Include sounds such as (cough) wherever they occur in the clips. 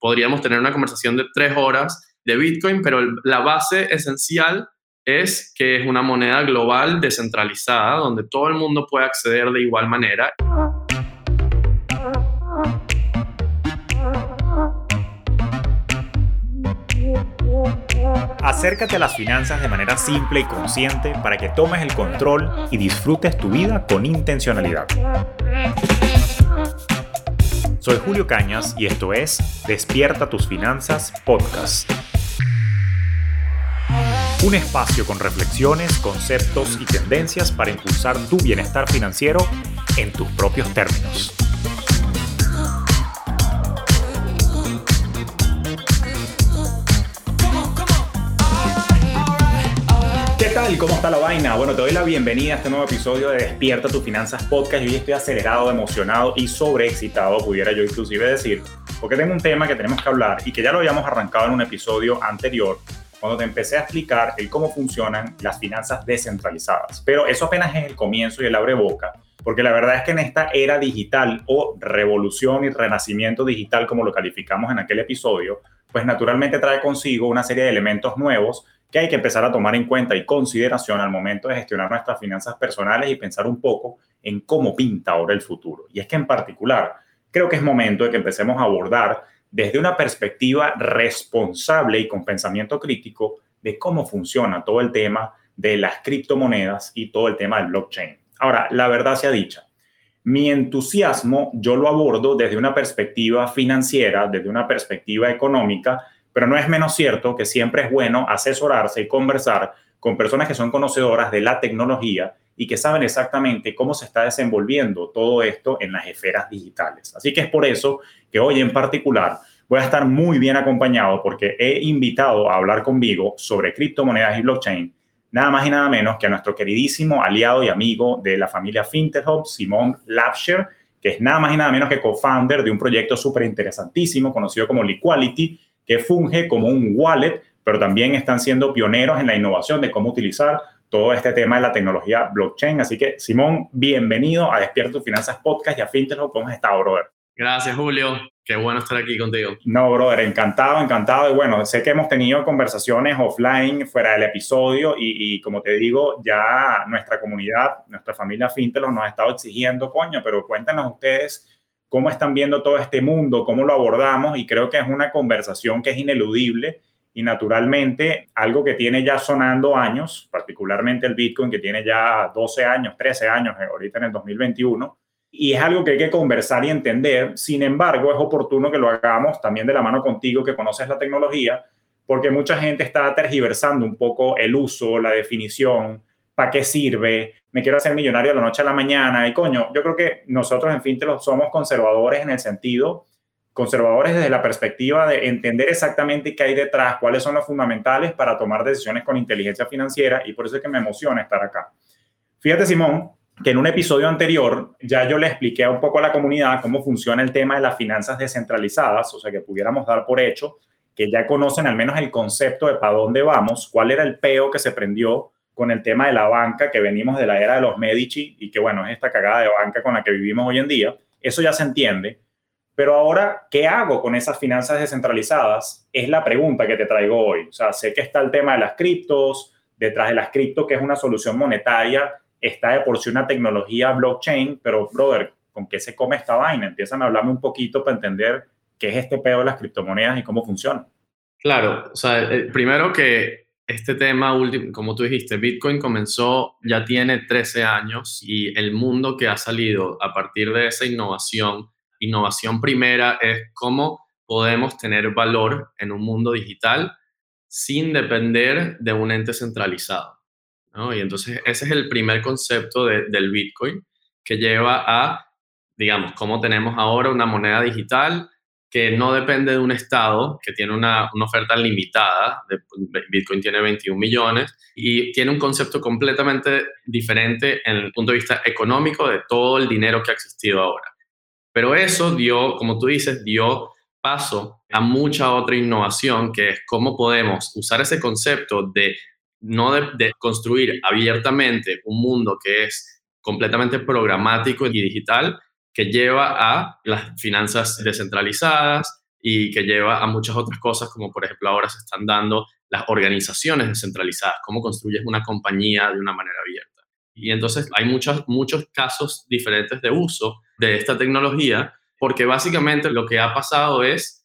podríamos tener una conversación de tres horas de Bitcoin, pero la base esencial es que es una moneda global descentralizada donde todo el mundo puede acceder de igual manera. Acércate a las finanzas de manera simple y consciente para que tomes el control y disfrutes tu vida con intencionalidad. Soy Julio Cañas y esto es Despierta tus finanzas podcast. Un espacio con reflexiones, conceptos y tendencias para impulsar tu bienestar financiero en tus propios términos. Tal? ¿Cómo está la vaina? Bueno, te doy la bienvenida a este nuevo episodio de Despierta tus finanzas podcast. Hoy estoy acelerado, emocionado y sobreexcitado, pudiera yo inclusive decir, porque tengo un tema que tenemos que hablar y que ya lo habíamos arrancado en un episodio anterior, cuando te empecé a explicar el cómo funcionan las finanzas descentralizadas. Pero eso apenas es el comienzo y el abre boca, porque la verdad es que en esta era digital o revolución y renacimiento digital, como lo calificamos en aquel episodio, pues naturalmente trae consigo una serie de elementos nuevos que hay que empezar a tomar en cuenta y consideración al momento de gestionar nuestras finanzas personales y pensar un poco en cómo pinta ahora el futuro. Y es que en particular, creo que es momento de que empecemos a abordar desde una perspectiva responsable y con pensamiento crítico de cómo funciona todo el tema de las criptomonedas y todo el tema del blockchain. Ahora, la verdad sea dicha, mi entusiasmo yo lo abordo desde una perspectiva financiera, desde una perspectiva económica, pero no es menos cierto que siempre es bueno asesorarse y conversar con personas que son conocedoras de la tecnología y que saben exactamente cómo se está desenvolviendo todo esto en las esferas digitales. Así que es por eso que hoy en particular voy a estar muy bien acompañado porque he invitado a hablar conmigo sobre criptomonedas y blockchain, nada más y nada menos que a nuestro queridísimo aliado y amigo de la familia FinTech Hub, Simón Lapsher, que es nada más y nada menos que co-founder de un proyecto súper interesantísimo conocido como Liquality, que funge como un wallet, pero también están siendo pioneros en la innovación de cómo utilizar todo este tema de la tecnología blockchain. Así que, Simón, bienvenido a Despierta tus Finanzas Podcast y a FinTech. ¿Cómo has estado, brother? Gracias, Julio. Qué bueno estar aquí contigo. No, brother, encantado, encantado. Y bueno, sé que hemos tenido conversaciones offline fuera del episodio y, como te digo, ya nuestra comunidad, nuestra familia FinTech nos ha estado exigiendo, coño, pero cuéntanos ustedes cómo están viendo todo este mundo, cómo lo abordamos y creo que es una conversación que es ineludible y naturalmente algo que tiene ya sonando años, particularmente el Bitcoin que tiene ya 12 años, 13 años eh, ahorita en el 2021 y es algo que hay que conversar y entender. Sin embargo, es oportuno que lo hagamos también de la mano contigo que conoces la tecnología, porque mucha gente está tergiversando un poco el uso, la definición, para qué sirve, me quiero hacer millonario de la noche a la mañana. Y coño, yo creo que nosotros en Fintech somos conservadores en el sentido, conservadores desde la perspectiva de entender exactamente qué hay detrás, cuáles son los fundamentales para tomar decisiones con inteligencia financiera y por eso es que me emociona estar acá. Fíjate, Simón, que en un episodio anterior ya yo le expliqué un poco a la comunidad cómo funciona el tema de las finanzas descentralizadas, o sea, que pudiéramos dar por hecho que ya conocen al menos el concepto de para dónde vamos, cuál era el peo que se prendió con el tema de la banca, que venimos de la era de los Medici y que, bueno, es esta cagada de banca con la que vivimos hoy en día. Eso ya se entiende. Pero ahora, ¿qué hago con esas finanzas descentralizadas? Es la pregunta que te traigo hoy. O sea, sé que está el tema de las criptos, detrás de las criptos, que es una solución monetaria, está de por sí una tecnología blockchain, pero, brother, ¿con qué se come esta vaina? Empiezan a hablarme un poquito para entender qué es este pedo de las criptomonedas y cómo funciona. Claro, o sea, eh, primero que este tema, como tú dijiste, Bitcoin comenzó, ya tiene 13 años y el mundo que ha salido a partir de esa innovación, innovación primera es cómo podemos tener valor en un mundo digital sin depender de un ente centralizado. Y entonces ese es el primer concepto del Bitcoin que lleva a, digamos, cómo tenemos ahora una moneda digital que no depende de un Estado que tiene una, oferta limitada, de, Bitcoin tiene 21 millones, y tiene un concepto completamente diferente en el punto de vista económico de todo el dinero que ha existido ahora. Pero eso dio, como tú dices, dio paso a mucha otra innovación, que es cómo podemos usar ese concepto de no de construir abiertamente un mundo que es completamente programático y digital, que lleva a las finanzas descentralizadas, y que lleva a muchas otras cosas, como por ejemplo ahora se están dando las organizaciones descentralizadas, cómo construyes una compañía de una manera abierta. Y entonces hay muchos, muchos casos diferentes de uso de esta tecnología, porque básicamente lo que ha pasado es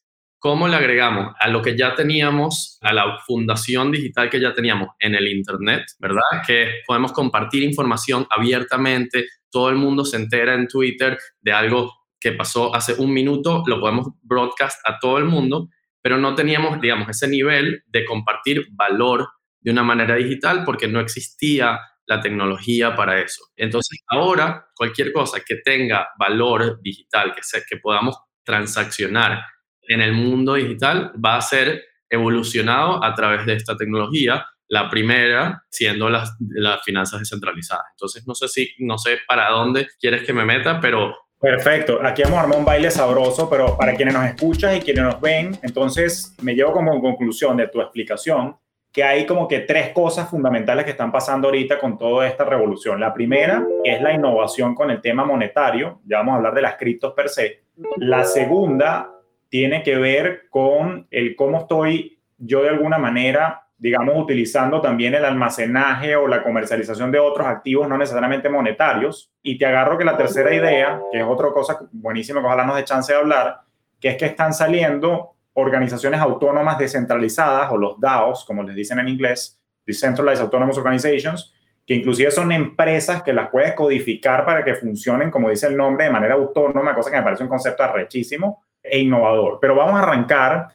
cómo le agregamos a lo que ya teníamos, a la fundación digital que ya teníamos en el Internet, ¿verdad? Que podemos compartir información abiertamente, todo el mundo se entera en Twitter de algo que pasó hace un minuto, lo podemos broadcast a todo el mundo, pero no teníamos, digamos, ese nivel de compartir valor de una manera digital porque no existía la tecnología para eso. Entonces, ahora cualquier cosa que tenga valor digital, que, se, que podamos transaccionar en el mundo digital, va a ser evolucionado a través de esta tecnología, la primera siendo las, las finanzas descentralizadas. Entonces, no sé si, no sé para dónde quieres que me meta, pero Perfecto, aquí hemos armado un baile sabroso, pero para quienes nos escuchan y quienes nos ven, entonces me llevo como conclusión de tu explicación que hay como que tres cosas fundamentales que están pasando ahorita con toda esta revolución. La primera es la innovación con el tema monetario, ya vamos a hablar de las criptos per se. La segunda tiene que ver con el cómo estoy yo de alguna manera digamos, utilizando también el almacenaje o la comercialización de otros activos no necesariamente monetarios. Y te agarro que la tercera idea, que es otra cosa buenísima que ojalá nos dé chance de hablar, que es que están saliendo organizaciones autónomas descentralizadas o los DAOs, como les dicen en inglés, Decentralized Autonomous Organizations, que inclusive son empresas que las puedes codificar para que funcionen, como dice el nombre, de manera autónoma, cosa que me parece un concepto arrechísimo e innovador. Pero vamos a arrancar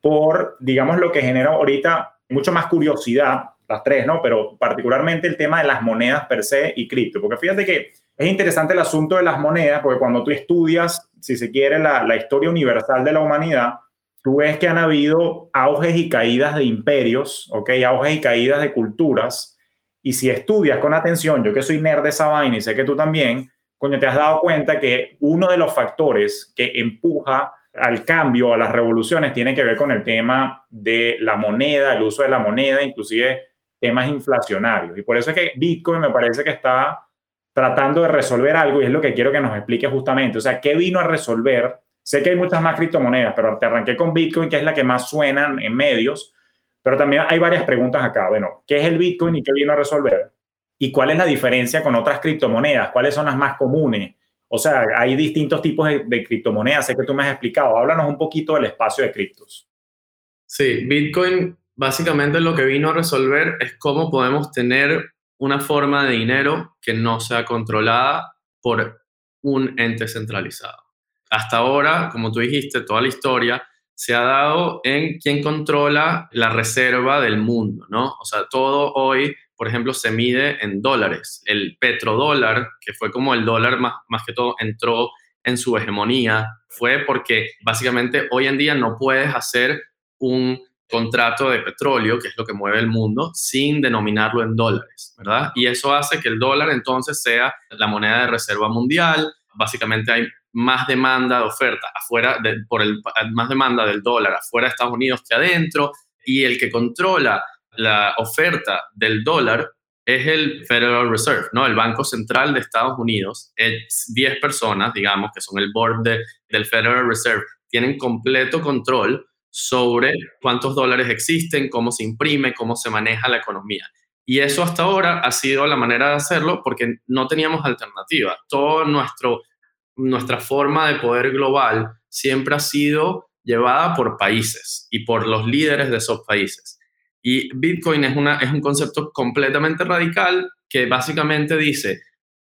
por, digamos, lo que genera ahorita mucho más curiosidad, las tres, ¿no? Pero particularmente el tema de las monedas per se y cripto, porque fíjate que es interesante el asunto de las monedas, porque cuando tú estudias, si se quiere, la, historia universal de la humanidad, tú ves que han habido auges y caídas de imperios, ¿ok? Auges y caídas de culturas. Y si estudias con atención, yo que soy nerd de esa vaina y sé que tú también, coño, te has dado cuenta que uno de los factores que empuja al cambio, a las revoluciones, tiene que ver con el tema de la moneda, el uso de la moneda, inclusive temas inflacionarios. Y por eso es que Bitcoin me parece que está tratando de resolver algo y es lo que quiero que nos explique justamente. O sea, ¿qué vino a resolver? Sé que hay muchas más criptomonedas, pero te arranqué con Bitcoin, que es la que más suenan en medios, pero también hay varias preguntas acá. Bueno, ¿qué es el Bitcoin y qué vino a resolver? ¿Y cuál es la diferencia con otras criptomonedas? ¿Cuáles son las más comunes? O sea, hay distintos tipos de, criptomonedas, sé que tú me has explicado. Háblanos un poquito del espacio de criptos. Sí, Bitcoin básicamente lo que vino a resolver es cómo podemos tener una forma de dinero que no sea controlada por un ente centralizado. Hasta ahora, como tú dijiste, toda la historia se ha dado en quién controla la reserva del mundo, ¿no? O sea, todo hoy por ejemplo, se mide en dólares. El petrodólar, que fue como el dólar más, más que todo, entró en su hegemonía, fue porque básicamente hoy en día no puedes hacer un contrato de petróleo, que es lo que mueve el mundo, sin denominarlo en dólares, ¿verdad? Y eso hace que el dólar entonces sea la moneda de reserva mundial. Básicamente hay más demanda de oferta afuera, por el, más demanda del dólar afuera de Estados Unidos que adentro, y el que controla la oferta del dólar es el Federal Reserve, ¿no? El Banco Central de Estados Unidos. Es 10 personas, digamos, que son el board del Federal Reserve, tienen completo control sobre cuántos dólares existen, cómo se imprime, cómo se maneja la economía. Y eso hasta ahora ha sido la manera de hacerlo porque no teníamos alternativa. Toda nuestra forma de poder global siempre ha sido llevada por países y por los líderes de esos países. Y Bitcoin es, un concepto completamente radical que básicamente dice,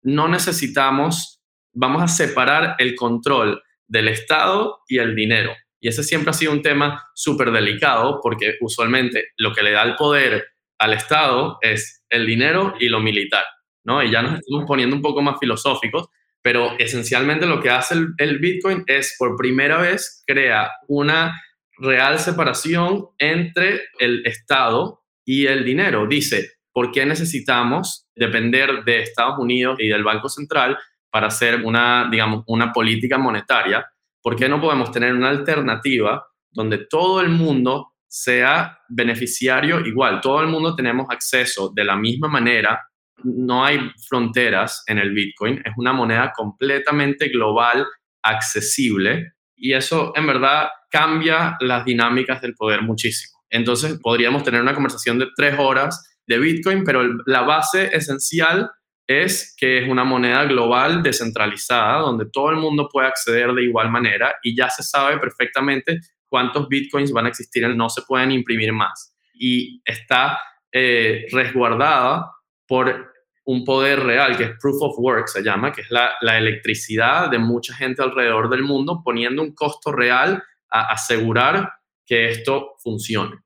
no necesitamos, vamos a separar el control del Estado y el dinero. Y ese siempre ha sido un tema súper delicado porque usualmente lo que le da el poder al Estado es el dinero y lo militar, ¿no? Y ya nos estamos poniendo un poco más filosóficos, pero esencialmente lo que hace el, el Bitcoin es por primera vez crea una real separación entre el Estado y el dinero. Dice, ¿por qué necesitamos depender de Estados Unidos y del Banco Central para hacer una, digamos, una política monetaria? ¿Por qué no podemos tener una alternativa donde todo el mundo sea beneficiario igual? Todo el mundo tenemos acceso de la misma manera. No hay fronteras en el Bitcoin. Es una moneda completamente global, accesible Y eso en verdad cambia las dinámicas del poder muchísimo. Entonces podríamos tener una conversación de tres horas de Bitcoin, pero la base esencial es que es una moneda global descentralizada donde todo el mundo puede acceder de igual manera y ya se sabe perfectamente cuántos bitcoins van a existir, no se pueden imprimir más. Y está eh, resguardada por un poder real, que es proof of work, se llama, que es la, electricidad de mucha gente alrededor del mundo, poniendo un costo real a asegurar que esto funcione.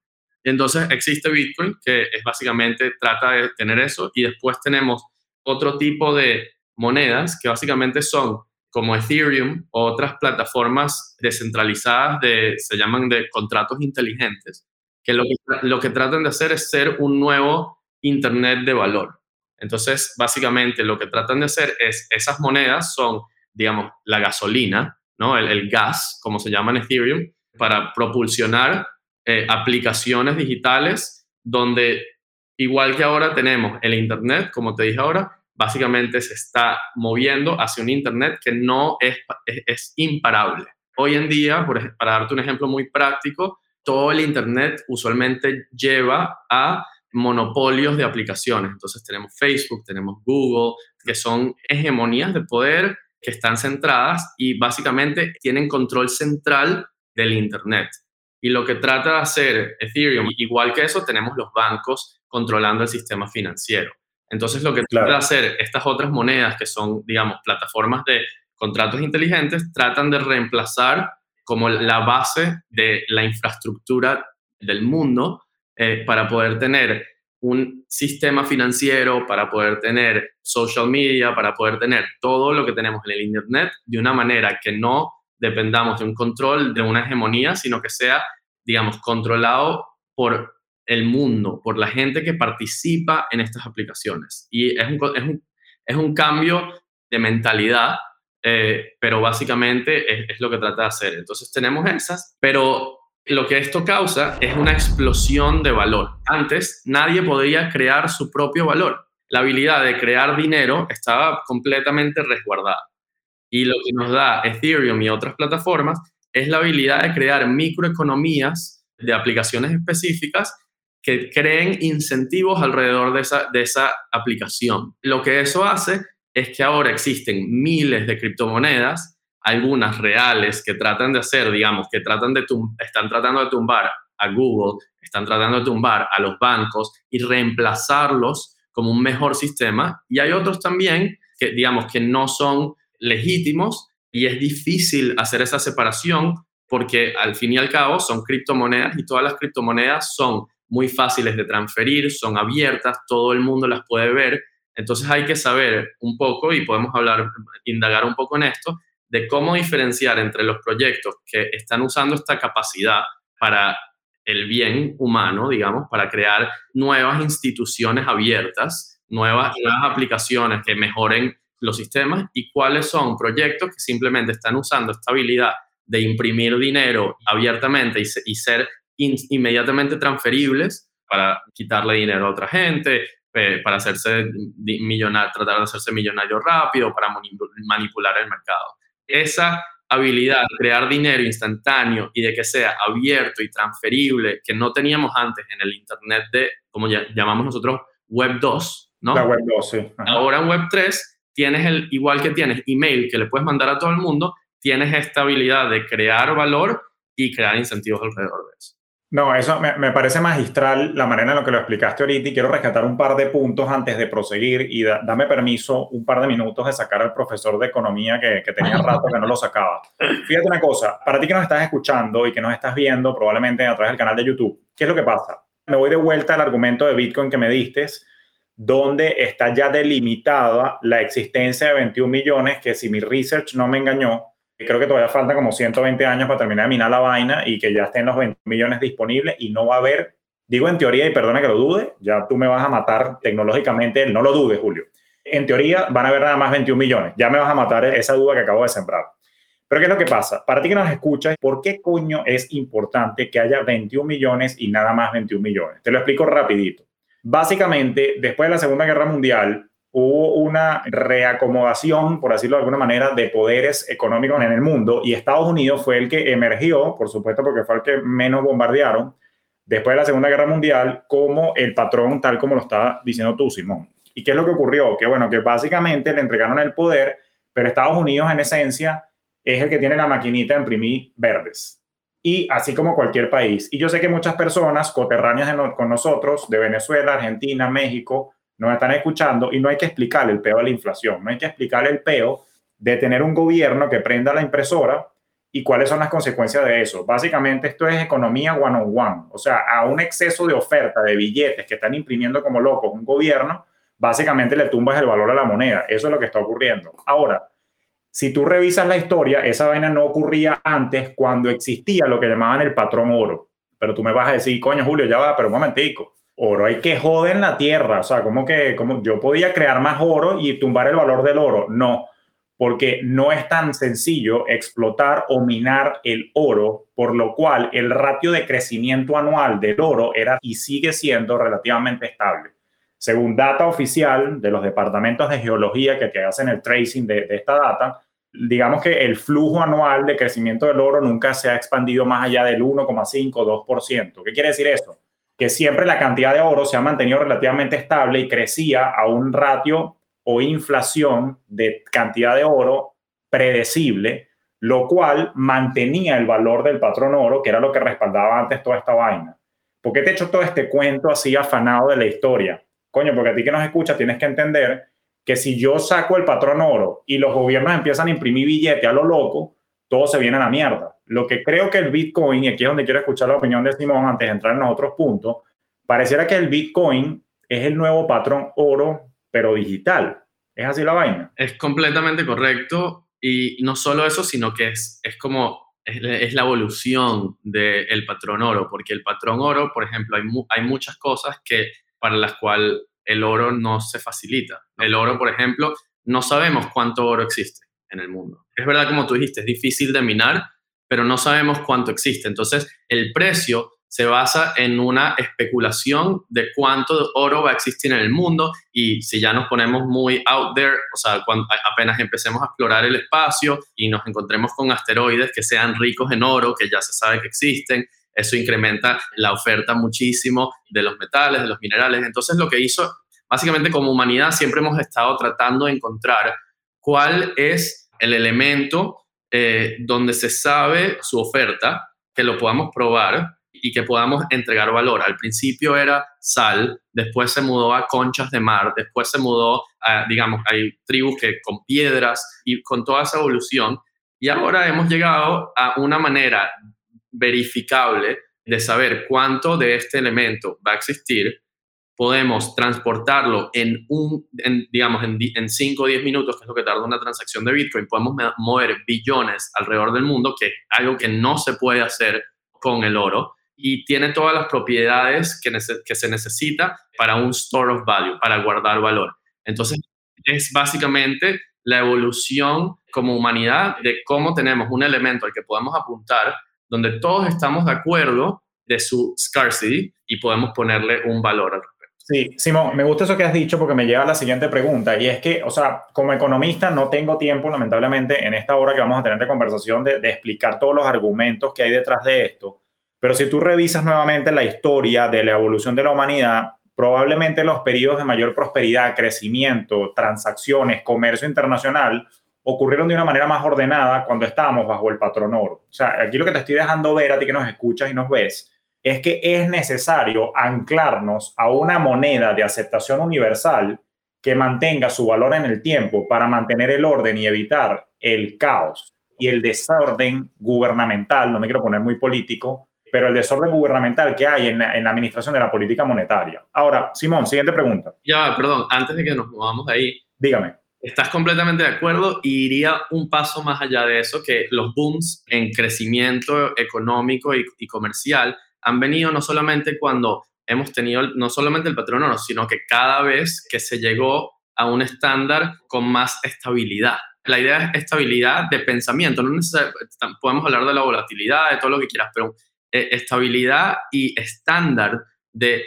Entonces existe Bitcoin, que es básicamente trata de tener eso, y después tenemos otro tipo de monedas que básicamente son como Ethereum o otras plataformas descentralizadas de, se llaman de contratos inteligentes, que lo, que lo que tratan de hacer es ser un nuevo Internet de valor. Entonces, básicamente lo que tratan de hacer es, esas monedas son, digamos, la gasolina, ¿no? el, gas, como se llama en Ethereum, para propulsionar eh, aplicaciones digitales donde Igual que ahora tenemos el Internet, como te dije ahora, básicamente se está moviendo hacia un Internet que no es, es, imparable. Hoy en día, por, para darte un ejemplo muy práctico, todo el Internet usualmente lleva a monopolios de aplicaciones. Entonces tenemos Facebook, tenemos Google, que son hegemonías de poder que están centradas y básicamente tienen control central del Internet. Y lo que trata de hacer Ethereum, igual que eso, tenemos los bancos controlando el sistema financiero. Entonces, lo que trata de hacer estas otras monedas, que son, digamos, plataformas de contratos inteligentes, tratan de reemplazar como la base de la infraestructura del mundo eh, para poder tener un sistema financiero, para poder tener social media, para poder tener todo lo que tenemos en el Internet de una manera que no dependamos de un control, de una hegemonía, sino que sea, digamos, controlado por el mundo, por la gente que participa en estas aplicaciones. Y es un, es un, cambio de mentalidad, eh, pero básicamente es, lo que trata de hacer. Entonces tenemos esas, pero lo que esto causa es una explosión de valor. Antes nadie podía crear su propio valor. La habilidad de crear dinero estaba completamente resguardada. Y lo que nos da Ethereum y otras plataformas es la habilidad de crear microeconomías de aplicaciones específicas que creen incentivos alrededor de esa, de esa aplicación. Lo que eso hace es que ahora existen miles de criptomonedas, algunas reales que tratan de hacer, digamos, que tratan de están tratando de tumbar a Google, están tratando de tumbar a los bancos y reemplazarlos como un mejor sistema. Y hay otros también que, digamos, que no son legítimos y es difícil hacer esa separación porque al fin y al cabo son criptomonedas y todas las criptomonedas son muy fáciles de transferir, son abiertas, todo el mundo las puede ver. Entonces hay que saber un poco, y podemos hablar, indagar un poco en esto, de cómo diferenciar entre los proyectos que están usando esta capacidad para el bien humano, digamos, para crear nuevas instituciones abiertas, nuevas, nuevas aplicaciones que mejoren los sistemas y cuáles son proyectos que simplemente están usando esta habilidad de imprimir dinero abiertamente y, ser inmediatamente transferibles para quitarle dinero a otra gente, eh, para hacerse millonario, tratar de hacerse millonario rápido, para manipular el mercado. Esa habilidad de crear dinero instantáneo y de que sea abierto y transferible, que no teníamos antes en el Internet de, como llamamos nosotros, Web 2, ¿no? La Web 2, sí. Ahora en Web 3 tienes el, igual que tienes email que le puedes mandar a todo el mundo, tienes esta habilidad de crear valor y crear incentivos alrededor de eso. No, eso me, parece magistral la manera en la que lo explicaste ahorita y quiero rescatar un par de puntos antes de proseguir y dame permiso un par de minutos de sacar al profesor de economía que, que tenía rato que no lo sacaba. Fíjate una cosa, para ti que nos estás escuchando y que nos estás viendo probablemente a través del canal de YouTube, ¿qué es lo que pasa? Me voy de vuelta al argumento de Bitcoin que me diste donde está ya delimitada la existencia de 21 millones, que si mi research no me engañó, creo que todavía falta como 120 años para terminar de minar la vaina y que ya estén los 20 millones disponibles y no va a haber, digo en teoría y perdona que lo dude, ya tú me vas a matar tecnológicamente, no lo dudes, Julio. En teoría van a haber nada más 21 millones, ya me vas a matar esa duda que acabo de sembrar. Pero ¿qué es lo que pasa? Para ti que nos escuchas, ¿por qué coño es importante que haya 21 millones y nada más 21 millones? Te lo explico rapidito. Básicamente, después de la Segunda Guerra Mundial, hubo una reacomodación, por decirlo de alguna manera, de poderes económicos en el mundo y Estados Unidos fue el que emergió, por supuesto porque fue el que menos bombardearon después de la Segunda Guerra Mundial como el patrón tal como lo estaba diciendo tú, Simón. ¿Y qué es lo que ocurrió? Que bueno, que básicamente le entregaron el poder, pero Estados Unidos en esencia es el que tiene la maquinita de imprimir verdes. Y así como cualquier país. Y yo sé que muchas personas coterráneas con nosotros, de Venezuela, Argentina, México, nos están escuchando y no hay que explicar el peo de la inflación, no hay que explicar el peo de tener un gobierno que prenda la impresora y cuáles son las consecuencias de eso. Básicamente esto es economía one on one, o sea, a un exceso de oferta de billetes que están imprimiendo como locos un gobierno, básicamente le tumbas el valor a la moneda. Eso es lo que está ocurriendo. Ahora, si tú revisas la historia, esa vaina no ocurría antes cuando existía lo que llamaban el patrón oro. Pero tú me vas a decir, coño, Julio, ya va, pero un momentico oro hay que joder en la tierra. O sea, como que yo podía crear más oro y tumbar el valor del oro. No, porque no es tan sencillo explotar o minar el oro, por lo cual el ratio de crecimiento anual del oro era y sigue siendo relativamente estable. Según data oficial de los departamentos de geología que te hacen el tracing de, de esta data, digamos que el flujo anual de crecimiento del oro nunca se ha expandido más allá del 1,5 2%. ¿Qué quiere decir eso? Que siempre la cantidad de oro se ha mantenido relativamente estable y crecía a un ratio o inflación de cantidad de oro predecible, lo cual mantenía el valor del patrón oro, que era lo que respaldaba antes toda esta vaina. ¿Por qué te he hecho todo este cuento así afanado de la historia? Coño, porque a ti que nos escucha tienes que entender que si yo saco el patrón oro y los gobiernos empiezan a imprimir billete a lo loco, todo se viene a la mierda. Lo que creo que el Bitcoin, y aquí es donde quiero escuchar la opinión de Simón antes de entrar en los otros puntos, pareciera que el Bitcoin es el nuevo patrón oro, pero digital. ¿Es así la vaina? Es completamente correcto. Y no solo eso, sino que es, es como, es, la evolución del patrón oro, porque el patrón oro, por ejemplo, hay, hay muchas cosas que, para las cuales el oro no se facilita. El oro, por ejemplo, no sabemos cuánto oro existe en el mundo. Es verdad, como tú dijiste, es difícil de minar, pero no sabemos cuánto existe. Entonces, el precio se basa en una especulación de cuánto oro va a existir en el mundo y si ya nos ponemos muy out there, o sea, cuando apenas empecemos a explorar el espacio y nos encontremos con asteroides que sean ricos en oro, que ya se sabe que existen, eso incrementa la oferta muchísimo de los metales, de los minerales. Entonces, lo que hizo, básicamente como humanidad, siempre hemos estado tratando de encontrar cuál es el elemento eh, donde se sabe su oferta, que lo podamos probar y que podamos entregar valor. Al principio era sal, después se mudó a conchas de mar, después se mudó a, digamos, hay tribus que con piedras y con toda esa evolución. Y ahora hemos llegado a una manera verificable de saber cuánto de este elemento va a existir podemos transportarlo en un, digamos, en, 5 o 10 minutos, que es lo que tarda una transacción de Bitcoin, podemos mover billones alrededor del mundo, que es algo que no se puede hacer con el oro, y tiene todas las propiedades que, que se necesita para un store of value, para guardar valor. Entonces, es básicamente la evolución como humanidad de cómo tenemos un elemento al que podemos apuntar, donde todos estamos de acuerdo de su scarcity y podemos ponerle un valor Sí, Simón, me gusta eso que has dicho porque me lleva a la siguiente pregunta y es que, o sea, como economista no tengo tiempo, lamentablemente, en esta hora que vamos a tener de conversación de, explicar todos los argumentos que hay detrás de esto, pero si tú revisas nuevamente la historia de la evolución de la humanidad, probablemente los periodos de mayor prosperidad, crecimiento, transacciones, comercio internacional ocurrieron de una manera más ordenada cuando estábamos bajo el patrón oro. O sea, aquí lo que te estoy dejando ver a ti que nos escuchas y nos ves es que es necesario anclarnos a una moneda de aceptación universal que mantenga su valor en el tiempo para mantener el orden y evitar el caos y el desorden gubernamental, no me quiero poner muy político, pero el desorden gubernamental que hay en la, administración de la política monetaria. Ahora, Simón, siguiente pregunta. Ya, perdón, antes de que nos movamos de ahí. Dígame. ¿Estás completamente de acuerdo? Y iría un paso más allá de eso, que los booms en crecimiento económico y, y comercial han venido no solamente cuando hemos tenido no solamente el patrón oro, sino que cada vez que se llegó a un estándar con más estabilidad. La idea es estabilidad de pensamiento, no podemos hablar de la volatilidad, de todo lo que quieras, pero eh, estabilidad y estándar de,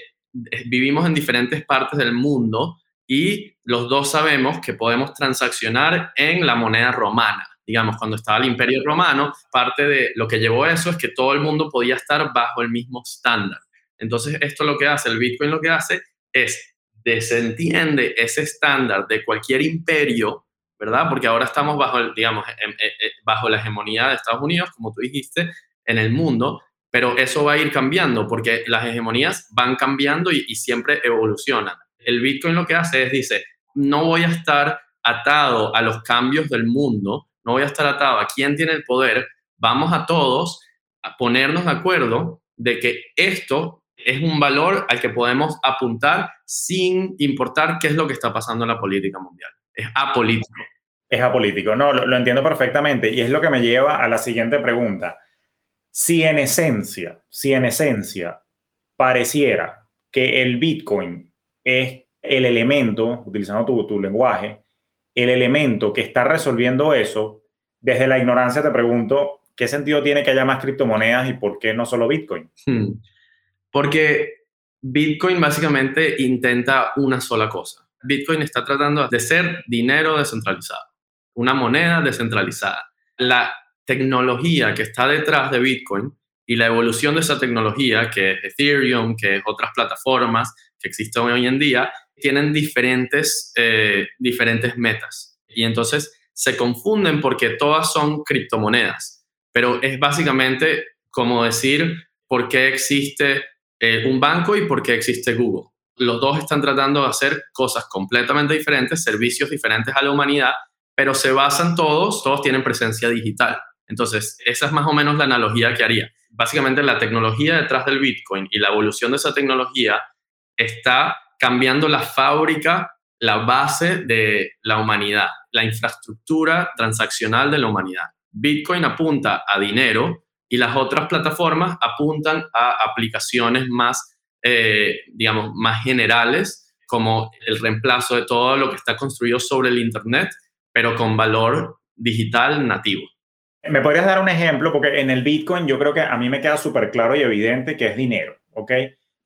vivimos en diferentes partes del mundo y los dos sabemos que podemos transaccionar en la moneda romana. Digamos, cuando estaba el imperio romano, parte de lo que llevó eso es que todo el mundo podía estar bajo el mismo estándar. Entonces, esto lo que hace, el Bitcoin lo que hace es desentiende ese estándar de cualquier imperio, ¿verdad? Porque ahora estamos bajo, digamos, em, eh, eh, bajo la hegemonía de Estados Unidos, como tú dijiste, en el mundo, pero eso va a ir cambiando porque las hegemonías van cambiando y, siempre evolucionan. El Bitcoin lo que hace es, dice, no voy a estar atado a los cambios del mundo, no voy a estar atado a quién tiene el poder, vamos a todos a ponernos de acuerdo de que esto es un valor al que podemos apuntar sin importar qué es lo que está pasando en la política mundial. Es apolítico. Es apolítico, no, lo, entiendo perfectamente y es lo que me lleva a la siguiente pregunta. Si en esencia, si en esencia pareciera que el Bitcoin es el elemento, utilizando tu, tu lenguaje, el elemento que está resolviendo eso, desde la ignorancia te pregunto, ¿qué sentido tiene que haya más criptomonedas y por qué no solo Bitcoin? Hmm. Porque Bitcoin básicamente intenta una sola cosa. Bitcoin está tratando de ser dinero descentralizado, una moneda descentralizada. La tecnología que está detrás de Bitcoin y la evolución de esa tecnología, que es Ethereum, que es otras plataformas que existen hoy en día, tienen diferentes, eh, diferentes metas. Y entonces se confunden porque todas son criptomonedas. Pero es básicamente como decir por qué existe eh, un banco y por qué existe Google. Los dos están tratando de hacer cosas completamente diferentes, servicios diferentes a la humanidad, pero se basan todos, todos tienen presencia digital. Entonces, esa es más o menos la analogía que haría. Básicamente, la tecnología detrás del Bitcoin y la evolución de esa tecnología está cambiando la fábrica, la base de la humanidad, la infraestructura transaccional de la humanidad. Bitcoin apunta a dinero, y las otras plataformas apuntan a aplicaciones más, eh, digamos, más generales, como el reemplazo de todo lo que está construido sobre el Internet, pero con valor digital nativo. ¿Me podrías dar un ejemplo? Porque en el Bitcoin yo creo que a mí me queda súper claro y evidente que es dinero, ¿ok?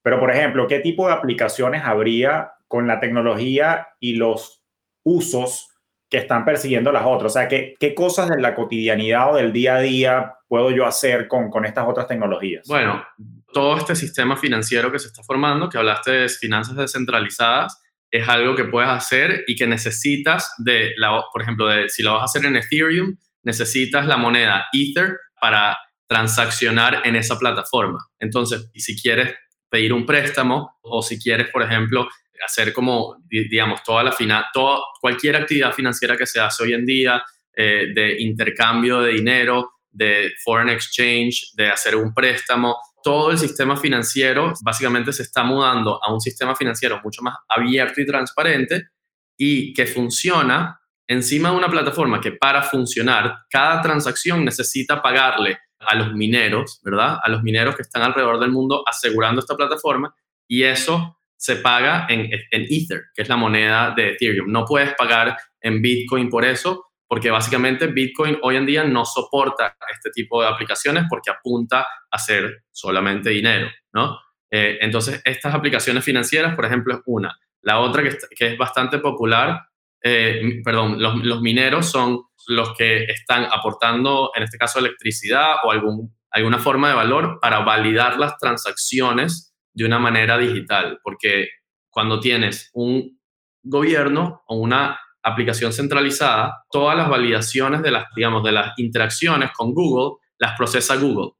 Pero, por ejemplo, ¿qué tipo de aplicaciones habría con la tecnología y los usos que están persiguiendo las otras? O sea, ¿qué, qué cosas de la cotidianidad o del día a día puedo yo hacer con, con estas otras tecnologías? Bueno, todo este sistema financiero que se está formando, que hablaste de finanzas descentralizadas, es algo que puedes hacer y que necesitas de, la, por ejemplo, de, si lo vas a hacer en Ethereum, necesitas la moneda Ether para transaccionar en esa plataforma. Entonces, si quieres pedir un préstamo o si quieres, por ejemplo, hacer como, digamos, toda la fina, toda, cualquier actividad financiera que se hace hoy en día eh, de intercambio de dinero, de foreign exchange, de hacer un préstamo, todo el sistema financiero básicamente se está mudando a un sistema financiero mucho más abierto y transparente y que funciona encima de una plataforma que para funcionar, cada transacción necesita pagarle a los mineros, ¿verdad? A los mineros que están alrededor del mundo asegurando esta plataforma y eso se paga en, en, Ether, que es la moneda de Ethereum. No puedes pagar en Bitcoin por eso, porque básicamente Bitcoin hoy en día no soporta este tipo de aplicaciones porque apunta a ser solamente dinero, ¿no? Eh, entonces, estas aplicaciones financieras, por ejemplo, es una. La otra que, es bastante popular, eh, perdón, los, mineros son los que están aportando, en este caso, electricidad o algún, alguna forma de valor para validar las transacciones de una manera digital, porque cuando tienes un gobierno o una aplicación centralizada, todas las validaciones de las, digamos, de las interacciones con Google las procesa Google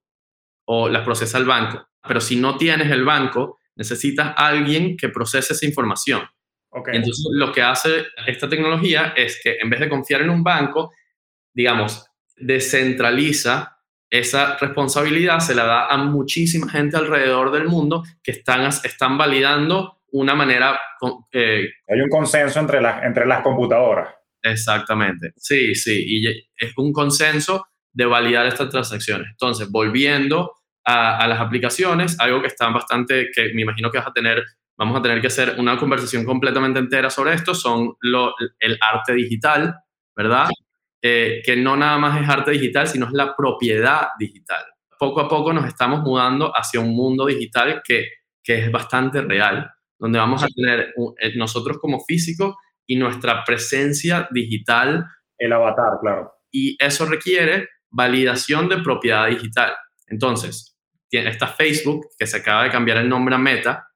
o las procesa el banco. Pero si no tienes el banco, necesitas alguien que procese esa información. Entonces, lo que hace esta tecnología es que en vez de confiar en un banco, digamos, descentraliza esa responsabilidad se la da a muchísima gente alrededor del mundo que están, están validando una manera... Eh, Hay un consenso entre las, entre las computadoras. Exactamente, sí, sí, y es un consenso de validar estas transacciones. Entonces, volviendo a, las aplicaciones, algo que está bastante, que me imagino que vas a tener, vamos a tener que hacer una conversación completamente entera sobre esto, son lo, el arte digital, ¿verdad? Eh, que no nada más es arte digital, sino es la propiedad digital. Poco a poco nos estamos mudando hacia un mundo digital que, que es bastante real, donde vamos a tener eh, nosotros como físicos y nuestra presencia digital. El avatar, claro. Y eso requiere validación de propiedad digital. Entonces, está Facebook, que se acaba de cambiar el nombre a Meta,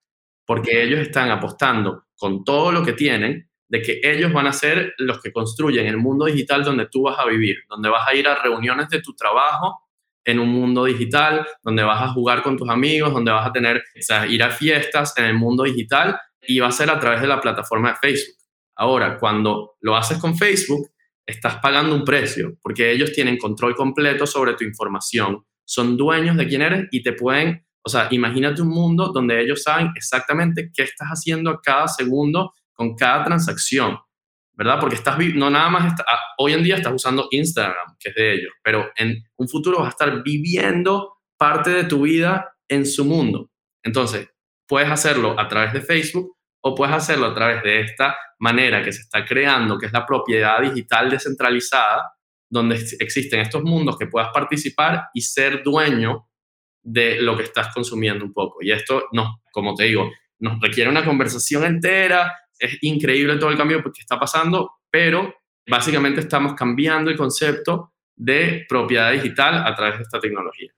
porque ellos están apostando con todo lo que tienen de que ellos van a ser los que construyen el mundo digital donde tú vas a vivir, donde vas a ir a reuniones de tu trabajo en un mundo digital, donde vas a jugar con tus amigos, donde vas a tener, o sea, ir a fiestas en el mundo digital y va a ser a través de la plataforma de Facebook. Ahora, cuando lo haces con Facebook, estás pagando un precio porque ellos tienen control completo sobre tu información, son dueños de quién eres y te pueden, o sea, imagínate un mundo donde ellos saben exactamente qué estás haciendo a cada segundo con cada transacción. ¿verdad? Porque estás, no nada más, ah, hoy en día estás usando Instagram, que es de ellos, pero en un futuro vas a estar viviendo parte de tu vida en su mundo. Entonces, puedes hacerlo a través de Facebook o puedes hacerlo a través de esta manera que se está creando, que es la propiedad digital descentralizada, donde existen estos mundos que puedas participar y ser dueño de lo que estás consumiendo un poco. Y esto, no, como te digo, nos requiere una conversación entera, es increíble todo el cambio que está pasando, pero básicamente estamos cambiando el concepto de propiedad digital a través de esta tecnología.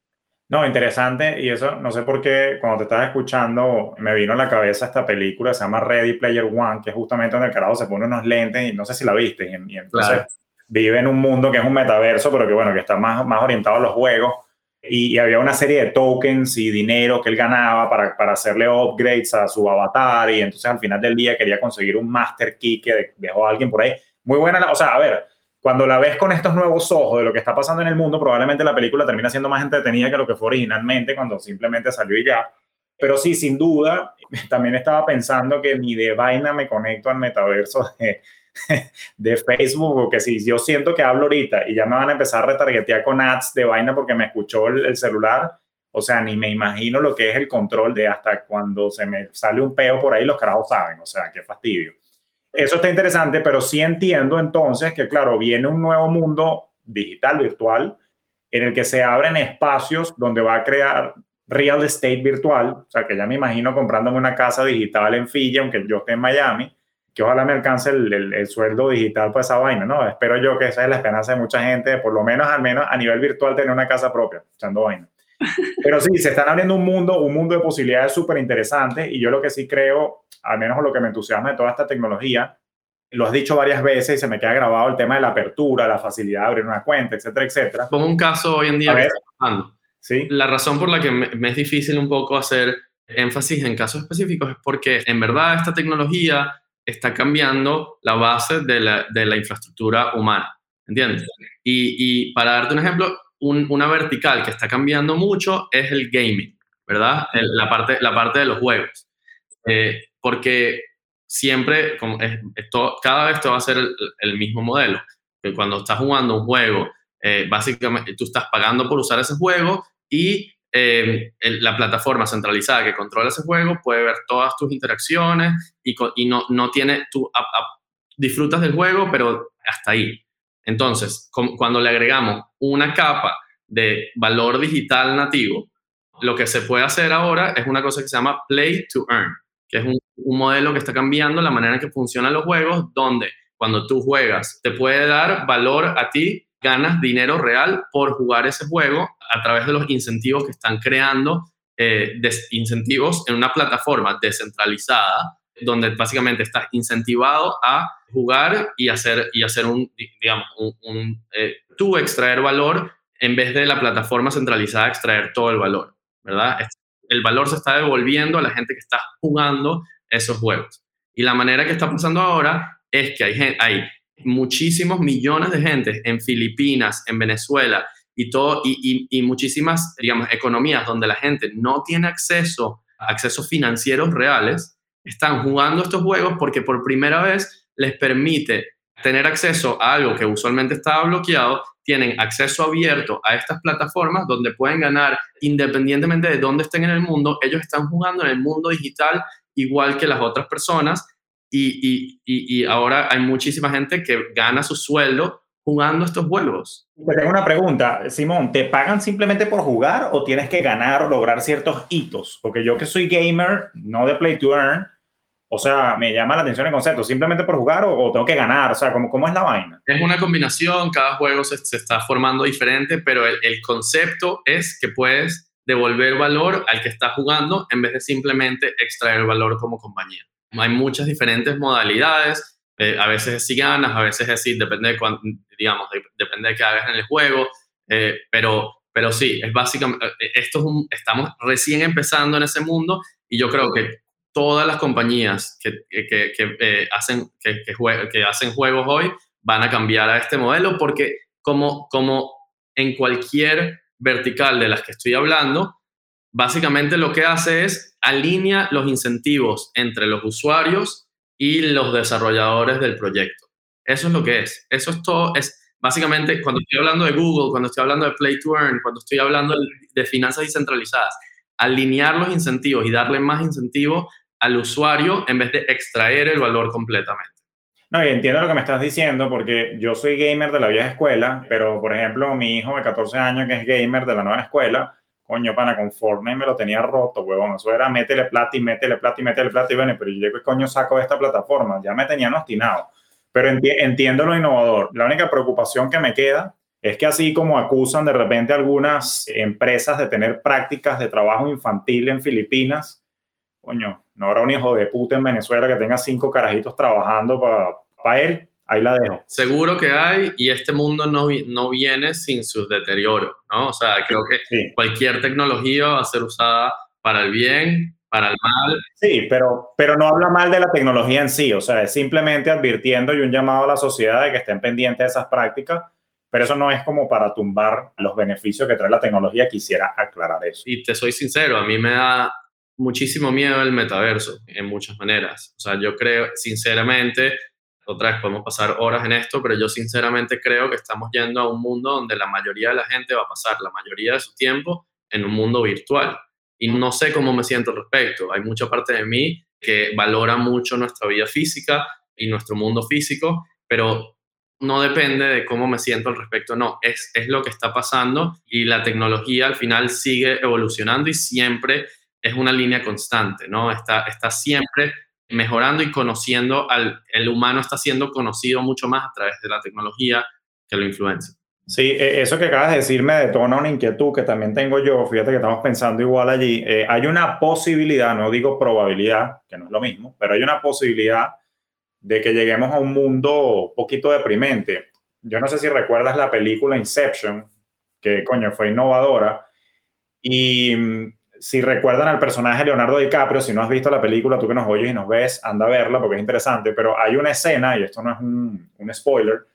No, interesante. Y eso, no sé por qué, cuando te estás escuchando, me vino a la cabeza esta película, se llama Ready Player One, que es justamente donde el carajo se pone unos lentes, y no sé si la viste, y, entonces vive en un mundo que es un metaverso, pero que bueno, que está más, más orientado a los juegos y, había una serie de tokens y dinero que él ganaba para, para, hacerle upgrades a su avatar y entonces al final del día quería conseguir un master key que dejó a alguien por ahí. Muy buena, o sea, a ver, cuando la ves con estos nuevos ojos de lo que está pasando en el mundo, probablemente la película termina siendo más entretenida que lo que fue originalmente cuando simplemente salió y ya. Pero sí, sin duda, (laughs) también estaba pensando que ni de vaina me conecto al metaverso de, (laughs) de Facebook, porque si yo siento que hablo ahorita y ya me van a empezar a retargetear con ads de vaina porque me escuchó el, celular, o sea, ni me imagino lo que es el control de hasta cuando se me sale un peo por ahí, los carajos saben, o sea, qué fastidio. Eso está interesante, pero sí entiendo entonces que, claro, viene un nuevo mundo digital, virtual, en el que se abren espacios donde va a crear real estate virtual, o sea, que ya me imagino comprándome una casa digital en Fiji, aunque yo esté en Miami, que ojalá me alcance el, sueldo digital para esa vaina, ¿no? Espero yo que esa es la esperanza de mucha gente, por lo menos, al menos a nivel virtual, tener una casa propia, echando vaina. (laughs) Pero sí, se están abriendo un mundo, un mundo de posibilidades súper interesantes y yo lo que sí creo, al menos lo que me entusiasma de toda esta tecnología, lo has dicho varias veces y se me queda grabado el tema de la apertura, la facilidad de abrir una cuenta, etcétera, etcétera. Pongo un caso hoy en día que está pasando. ¿Sí? La razón por la que me es difícil un poco hacer énfasis en casos específicos es porque en verdad esta tecnología está cambiando la base de la, de la infraestructura humana, ¿entiendes? Y, y para darte un ejemplo, una vertical que está cambiando mucho es el gaming, ¿verdad? la, parte, la parte de los juegos. Eh, porque siempre, como esto, cada vez te va a ser el, mismo modelo. Que cuando estás jugando un juego, eh, básicamente tú estás pagando por usar ese juego y eh, la plataforma centralizada que controla ese juego puede ver todas tus interacciones y, no, no tiene, tú disfrutas del juego, pero hasta ahí. Entonces, cuando le agregamos una capa de valor digital nativo, lo que se puede hacer ahora es una cosa que se llama Play to Earn, que es un, un modelo que está cambiando la manera en que funcionan los juegos, donde cuando tú juegas te puede dar valor a ti ganas dinero real por jugar ese juego a través de los incentivos que están creando, eh, incentivos en una plataforma descentralizada, donde básicamente estás incentivado a jugar y hacer, y hacer un, digamos, un, eh, tú extraer valor en vez de la plataforma centralizada extraer todo el valor, ¿verdad? El valor se está devolviendo a la gente que está jugando esos juegos. Y la manera que está pasando ahora es que hay, hay muchísimos millones de gente en Filipinas, en Venezuela y, todo, y, muchísimas, digamos, economías donde la gente no tiene acceso a accesos financieros reales, están jugando estos juegos porque por primera vez les permite tener acceso a algo que usualmente estaba bloqueado, tienen acceso abierto a estas plataformas donde pueden ganar independientemente de dónde estén en el mundo, ellos están jugando en el mundo digital igual que las otras personas y, y, y, ahora hay muchísima gente que gana su sueldo jugando estos juegos. tengo una pregunta, Simón, ¿te pagan simplemente por jugar o tienes que ganar o lograr ciertos hitos? Porque yo que soy gamer, no de play to earn, O sea, me llama la atención el concepto, simplemente por jugar o, tengo que ganar, o sea, ¿cómo, ¿cómo, es la vaina? Es una combinación, cada juego se, está formando diferente, pero el, el, concepto es que puedes devolver valor al que está jugando en vez de simplemente extraer valor como compañía. Hay muchas diferentes modalidades, eh, a veces es si ganas, a veces es si depende de cuánto, digamos, depende de qué hagas en el juego, eh, pero, pero sí, es básicamente, eh, esto estamos recién empezando en ese mundo y yo creo que todas las compañías que, que, que hacen, que, que, hacen juegos hoy van a cambiar a este modelo porque como, como en cualquier vertical de las que estoy hablando, básicamente lo que hace es alinea los incentivos entre los usuarios y los desarrolladores del proyecto. Eso es lo que es. Eso es todo. Es básicamente cuando estoy hablando de Google, cuando estoy hablando de Play to Earn, cuando estoy hablando de, finanzas descentralizadas, alinear los incentivos y darle más incentivos al usuario en vez de extraer el valor completamente. No, y entiendo lo que me estás diciendo porque yo soy gamer de la vieja escuela, pero por ejemplo mi hijo de 14 años que es gamer de la nueva escuela, coño, pana, con Fortnite me lo tenía roto, huevón. Eso era métele plata y métele plata y métele plata y bueno, pero yo y coño saco de esta plataforma, ya me tenían obstinado. Pero entiendo lo innovador. La única preocupación que me queda es que así como acusan de repente algunas empresas de tener prácticas de trabajo infantil en Filipinas, coño, no habrá un hijo de puta en Venezuela que tenga cinco carajitos trabajando para él. Ahí la dejo. Seguro que hay y este mundo no, no viene sin sus deterioros, ¿no? O sea, creo que cualquier tecnología va a ser usada para el bien, para el mal. Sí, pero, pero no habla mal de la tecnología en sí, o sea, es simplemente advirtiendo y un llamado a la sociedad de que estén pendientes de esas prácticas, pero eso no es como para tumbar los beneficios que trae la tecnología, quisiera aclarar eso. Y te soy sincero, a mí me da muchísimo miedo el metaverso en muchas maneras. O sea, yo creo, sinceramente, otra vez podemos pasar horas en esto, pero yo sinceramente creo que estamos yendo a un mundo donde la mayoría de la gente va a pasar la mayoría de su tiempo en un mundo virtual. Y no sé cómo me siento al respecto. Hay mucha parte de mí que valora mucho nuestra vida física y nuestro mundo físico, pero no depende de cómo me siento al respecto, no, es, es lo que está pasando y la tecnología al final sigue evolucionando y siempre es una línea constante, ¿no? Está, está siempre mejorando y conociendo al el humano está siendo conocido mucho más a través de la tecnología que lo influencia. Sí, e, eso que acabas de decir me detona una inquietud que también tengo yo. Fíjate que estamos pensando igual allí. Eh, hay una posibilidad, no digo probabilidad, que no es lo mismo, pero hay una posibilidad de que lleguemos a un mundo poquito deprimente. Yo no sé si recuerdas la película Inception, que coño fue innovadora. Y mm, si recuerdan al personaje Leonardo DiCaprio, si no has visto la película, tú que nos oyes y nos ves, anda a verla porque es interesante, pero hay una escena, y esto no es un, spoiler,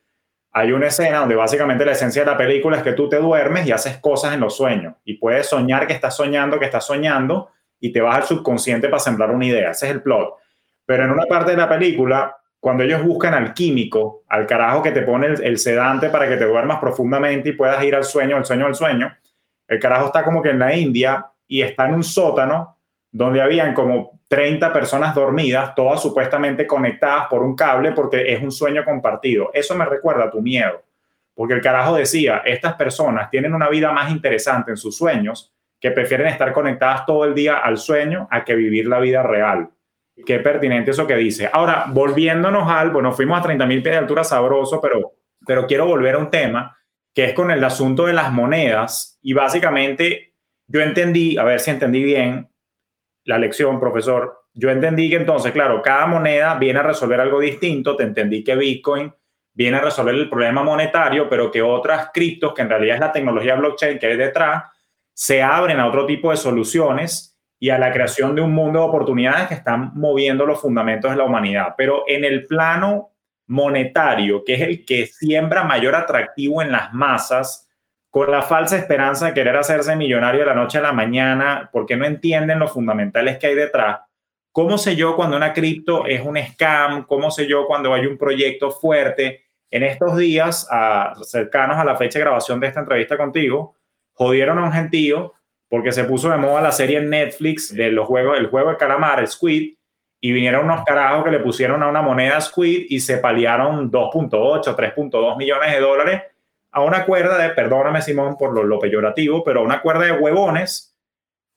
hay una escena donde básicamente la esencia de la película es que tú te duermes y haces cosas en los sueños y puedes soñar que estás soñando, que estás soñando y te vas al subconsciente para sembrar una idea, ese es el plot. Pero en una parte de la película, cuando ellos buscan al químico, al carajo que te pone el, el sedante para que te duermas profundamente y puedas ir al sueño, al sueño, al sueño, el carajo está como que en la India y está en un sótano donde habían como 30 personas dormidas, todas supuestamente conectadas por un cable porque es un sueño compartido. Eso me recuerda tu miedo, porque el carajo decía, estas personas tienen una vida más interesante en sus sueños que prefieren estar conectadas todo el día al sueño a que vivir la vida real. Qué pertinente eso que dice. Ahora, volviéndonos al, bueno, fuimos a 30 mil pies de altura sabroso, pero, pero quiero volver a un tema que es con el asunto de las monedas y básicamente yo entendí, a ver si entendí bien la lección, profesor. Yo entendí que entonces, claro, cada moneda viene a resolver algo distinto. Te entendí que Bitcoin viene a resolver el problema monetario, pero que otras criptos, que en realidad es la tecnología blockchain que hay detrás, se abren a otro tipo de soluciones y a la creación de un mundo de oportunidades que están moviendo los fundamentos de la humanidad. Pero en el plano monetario, que es el que siembra mayor atractivo en las masas, con la falsa esperanza de querer hacerse millonario de la noche a la mañana, porque no entienden los fundamentales que hay detrás. ¿Cómo sé yo cuando una cripto es un scam? ¿Cómo sé yo cuando hay un proyecto fuerte? En estos días, cercanos a la fecha de grabación de esta entrevista contigo, jodieron a un gentío porque se puso de moda la serie en Netflix de los juegos, el juego de calamar, Squid, y vinieron unos carajos que le pusieron a una moneda Squid y se paliaron 2.8, 3.2 millones de dólares a una cuerda de, perdóname Simón por lo, peyorativo, pero a una cuerda de huevones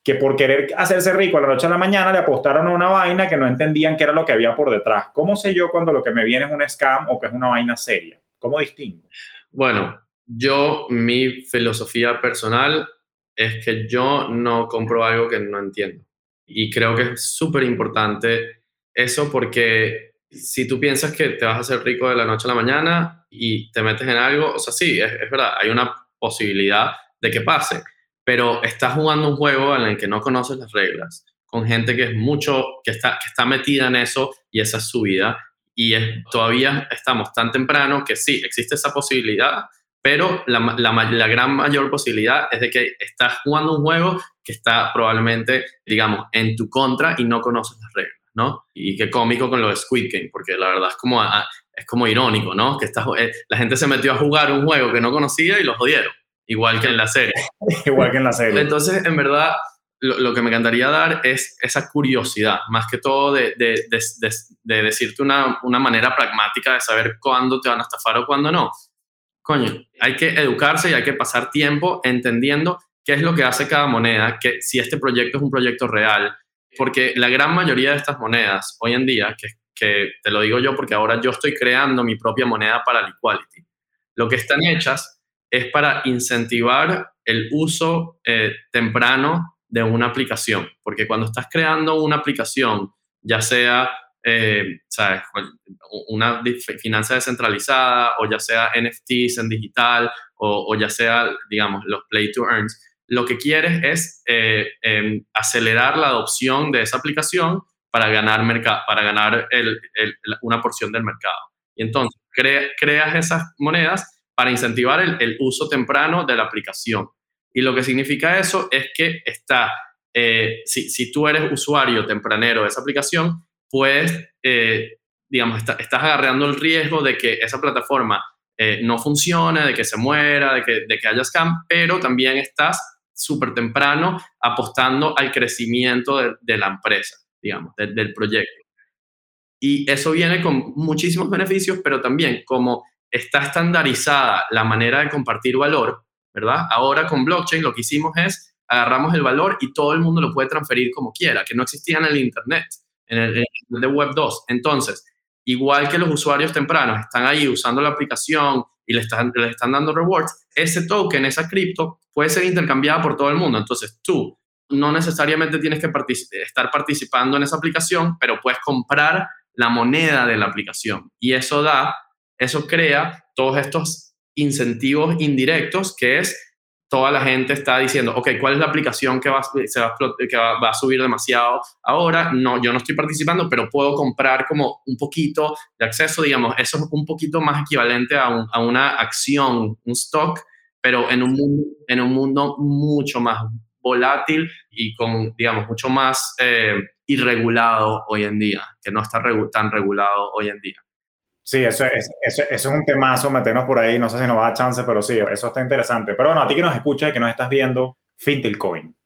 que por querer hacerse rico a la noche a la mañana le apostaron a una vaina que no entendían qué era lo que había por detrás. ¿Cómo sé yo cuando lo que me viene es un scam o que es una vaina seria? ¿Cómo distingo? Bueno, yo, mi filosofía personal es que yo no compro algo que no entiendo. Y creo que es súper importante eso porque si tú piensas que te vas a hacer rico de la noche a la mañana y te metes en algo, o sea, sí, es, verdad, hay una posibilidad de que pase, pero estás jugando un juego en el que no conoces las reglas, con gente que es mucho, que está, que está metida en eso y esa es su vida. Y todavía estamos tan temprano que sí, existe esa posibilidad, pero la, la, gran mayor posibilidad es de que estás jugando un juego que está probablemente, digamos, en tu contra y no conoces las reglas. ¿No? Y qué cómico con lo de Squid Game, porque la verdad es como, ah, es como irónico, ¿no? Que eh, la gente se metió a jugar un juego que no conocía y lo jodieron, igual que en la serie. (laughs) igual que en la serie. Entonces, en verdad, lo, que me encantaría dar es esa curiosidad, más que todo de, de, de, decirte una, una, manera pragmática de saber cuándo te van a estafar o cuándo no. Coño, hay que educarse y hay que pasar tiempo entendiendo qué es lo que hace cada moneda, que si este proyecto es un proyecto real, porque la gran mayoría de estas monedas hoy en día, que, que te lo digo yo porque ahora yo estoy creando mi propia moneda para la equality, lo que están hechas es para incentivar el uso eh, temprano de una aplicación, porque cuando estás creando una aplicación, ya sea eh, ¿sabes? una finanza descentralizada o ya sea NFTs en digital o, o ya sea, digamos, los play to earns, lo que quieres es eh, em, acelerar la adopción de esa aplicación para ganar, para ganar una porción del mercado. Y entonces creas esas monedas para incentivar el, uso temprano de la aplicación. Y lo que significa eso es que está, eh, si, tú eres usuario tempranero de esa aplicación, puedes, eh, digamos, estás agarrando el riesgo de que esa plataforma no funcione, de que se muera, de que, de que haya scam, pero también estás súper temprano apostando al crecimiento de, la empresa, digamos, del proyecto. Y eso viene con muchísimos beneficios, pero también como está estandarizada la manera de compartir valor, ¿verdad? Ahora con blockchain lo que hicimos es agarramos el valor y todo el mundo lo puede transferir como quiera, que no existía en el Internet, en el, en el de Web 2. Entonces, igual que los usuarios tempranos están ahí usando la aplicación y le están, le están dando rewards, ese token, esa cripto, puede ser intercambiada por todo el mundo. Entonces tú no necesariamente tienes que estar participando en esa aplicación, pero puedes comprar la moneda de la aplicación. Y eso da, eso crea todos estos incentivos indirectos que es toda la gente está diciendo, ok, ¿cuál es la aplicación que va, a subir demasiado ahora? No, yo no estoy participando, pero puedo comprar como un poquito de acceso, digamos, eso es un poquito más equivalente a, una acción, un stock, pero en un, mundo, en un mundo mucho más volátil y con, digamos, mucho más eh, irregulado hoy en día, que no está tan regulado hoy en día. Sí, eso es, eso, es un temazo, meternos por ahí, no sé si nos va a dar chance, pero sí, eso está interesante. Pero bueno, a ti que nos escuchas y que nos estás viendo, Fintelcoin,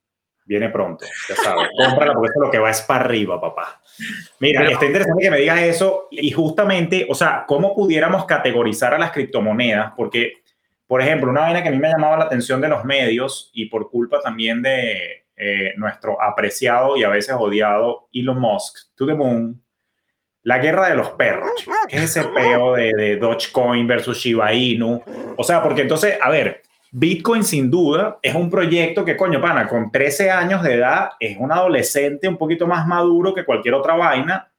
viene pronto, ya sabes, (laughs) cómprala porque esto lo que va es para arriba, papá. Mira, está interesante que me digas eso y justamente, o sea, ¿cómo pudiéramos categorizar a las criptomonedas? Porque, por ejemplo, una vaina que a mí me ha llamado la atención de los medios y por culpa también de eh, nuestro apreciado y a veces odiado Elon Musk, To The Moon, la guerra de los perros, ¿qué es ese peo de, de Dogecoin versus Shiba Inu? O sea, porque entonces, a ver, Bitcoin sin duda es un proyecto que, coño, pana, con 13 años de edad es un adolescente un poquito más maduro que cualquier otra vaina.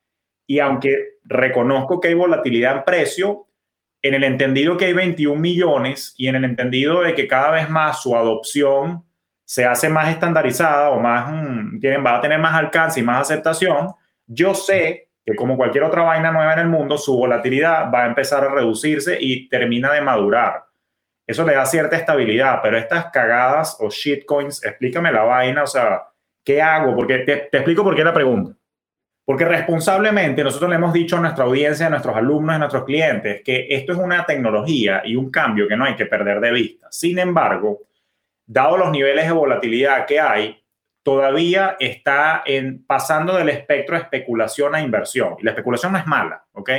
Y aunque reconozco que hay volatilidad en precio, en el entendido que hay 21 millones y en el entendido de que cada vez más su adopción se hace más estandarizada o más, mm, tienen, va a tener más alcance y más aceptación, yo sé que como cualquier otra vaina nueva en el mundo, su volatilidad va a empezar a reducirse y termina de madurar. Eso le da cierta estabilidad, pero estas cagadas o shitcoins, explícame la vaina, o sea, ¿qué hago? Porque te, te explico por qué la pregunta. Porque responsablemente nosotros le hemos dicho a nuestra audiencia, a nuestros alumnos, a nuestros clientes, que esto es una tecnología y un cambio que no hay que perder de vista. Sin embargo, dado los niveles de volatilidad que hay, todavía está en, pasando del espectro de especulación a inversión. Y la especulación no es mala, ¿ok?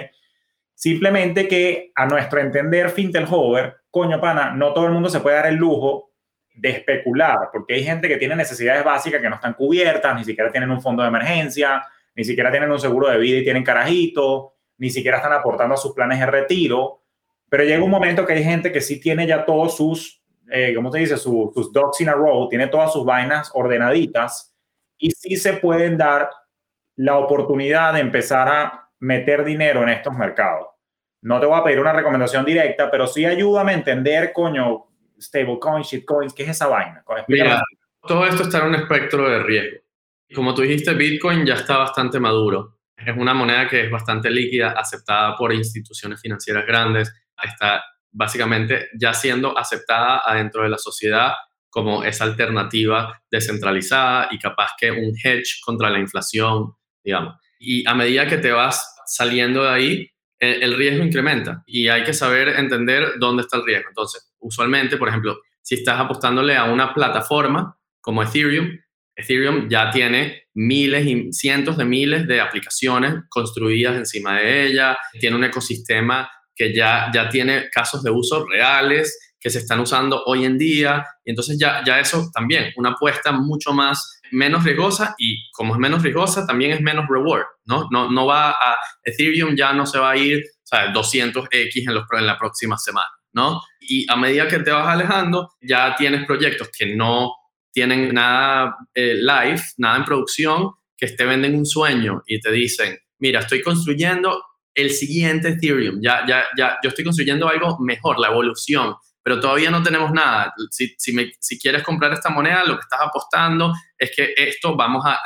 Simplemente que a nuestro entender, Fintelhover, coño pana, no todo el mundo se puede dar el lujo de especular, porque hay gente que tiene necesidades básicas que no están cubiertas, ni siquiera tienen un fondo de emergencia, ni siquiera tienen un seguro de vida y tienen carajito, ni siquiera están aportando a sus planes de retiro. Pero llega un momento que hay gente que sí tiene ya todos sus, eh, ¿cómo se dice? sus dogs in a row, tiene todas sus vainas ordenaditas y sí se pueden dar la oportunidad de empezar a meter dinero en estos mercados. No te voy a pedir una recomendación directa, pero sí ayúdame a entender, coño, stablecoins, shitcoins, ¿qué es esa vaina? Mira, todo esto está en un espectro de riesgo. Como tú dijiste, Bitcoin ya está bastante maduro. Es una moneda que es bastante líquida, aceptada por instituciones financieras grandes, está básicamente ya siendo aceptada adentro de la sociedad como esa alternativa descentralizada y capaz que un hedge contra la inflación, digamos. Y a medida que te vas saliendo de ahí, el, riesgo incrementa y hay que saber entender dónde está el riesgo. Entonces, usualmente, por ejemplo, si estás apostándole a una plataforma como Ethereum, Ethereum ya tiene miles y cientos de miles de aplicaciones construidas encima de ella, tiene un ecosistema que ya, ya tiene casos de uso reales que se están usando hoy en día, y entonces ya, ya eso también, una apuesta mucho más menos riesgosa y como es menos riesgosa, también es menos reward, ¿no? No, no va a, Ethereum ya no se va a ir, o 200x en, los, en la próxima semana, ¿no? Y a medida que te vas alejando, ya tienes proyectos que no tienen nada eh, live, nada en producción, que te venden un sueño y te dicen, mira, estoy construyendo el siguiente Ethereum, ya, ya, ya, yo estoy construyendo algo mejor, la evolución, pero todavía no tenemos nada. Si, si, me, si, quieres comprar esta moneda, lo que estás apostando es que esto vamos a,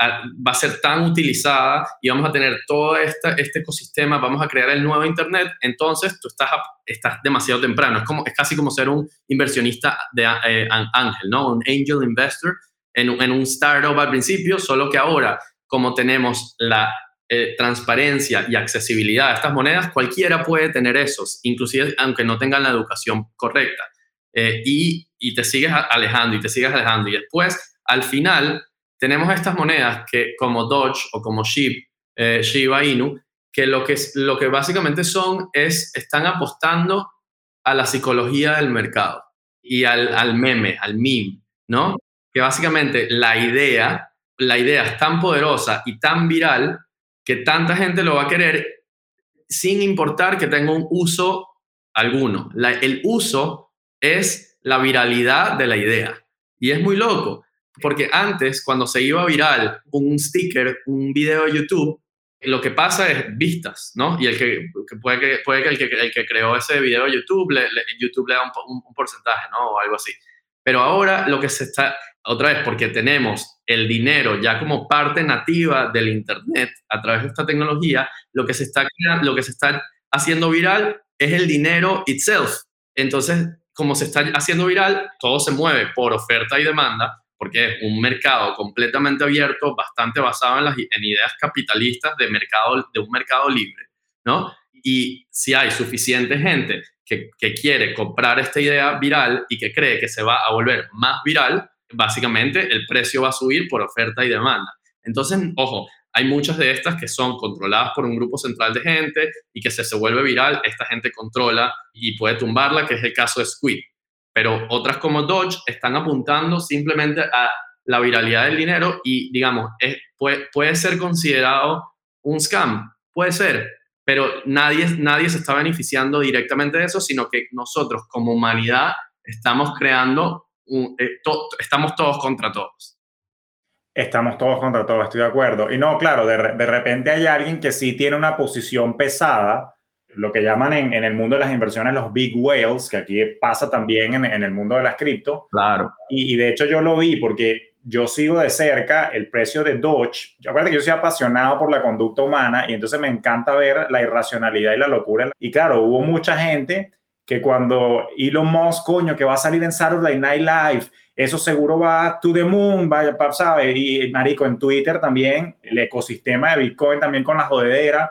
va a ser tan utilizada y vamos a tener todo este, este ecosistema, vamos a crear el nuevo Internet, entonces tú estás, estás demasiado temprano. Es, como, es casi como ser un inversionista de eh, ángel, ¿no? Un angel investor en, en un startup al principio, solo que ahora, como tenemos la eh, transparencia y accesibilidad a estas monedas, cualquiera puede tener esos, inclusive aunque no tengan la educación correcta. Eh, y, y, te sigues alejando y te sigues alejando. Y después, al final, tenemos estas monedas que como Doge o como SHIB, eh, Shiba Inu, que lo, que lo que básicamente son es, están apostando a la psicología del mercado y al, al meme, al meme, ¿no? Que básicamente la idea, la idea es tan poderosa y tan viral que tanta gente lo va a querer sin importar que tenga un uso alguno. el uso es la viralidad de la idea. Y es muy loco, porque antes, cuando se iba viral un sticker, un video de YouTube, lo que pasa es vistas, ¿no? Y el que, puede, que, puede que, el que el que creó ese video de YouTube, le, YouTube le da un, un, porcentaje, ¿no? O algo así. Pero ahora lo que se está, otra vez, porque tenemos el dinero ya como parte nativa del Internet a través de esta tecnología, lo que se está, lo que se está haciendo viral es el dinero itself. Entonces, como se está haciendo viral, todo se mueve por oferta y demanda, porque es un mercado completamente abierto, bastante basado en, las, en ideas capitalistas de, mercado, de un mercado libre, ¿no? Y si hay suficiente gente que, que quiere comprar esta idea viral y que cree que se va a volver más viral, básicamente el precio va a subir por oferta y demanda. Entonces, ojo, hay muchas de estas que son controladas por un grupo central de gente y que si se vuelve viral, esta gente controla y puede tumbarla, que es el caso de Squid. Pero otras como Dodge están apuntando simplemente a la viralidad del dinero y, digamos, puede, puede ser considerado un scam, puede ser, pero nadie, nadie se está beneficiando directamente de eso, sino que nosotros como humanidad estamos creando eh, estamos todos contra todos. Estamos todos contra todos, estoy de acuerdo. Y no, claro, de, de repente hay alguien que sí tiene una posición pesada, lo que llaman en, en, el mundo de las inversiones los big whales, que aquí pasa también en, en el mundo de las cripto. Claro. Y, y, de hecho yo lo vi porque yo sigo de cerca el precio de Doge. Yo acuerdo que yo soy apasionado por la conducta humana y entonces me encanta ver la irracionalidad y la locura. Y claro, hubo mucha gente que cuando Elon Musk, coño, que va a salir en Saturday Night Live, eso seguro va to the moon, vaya, ¿sabes? Y, marico, en Twitter también, el ecosistema de Bitcoin también con la jodedera,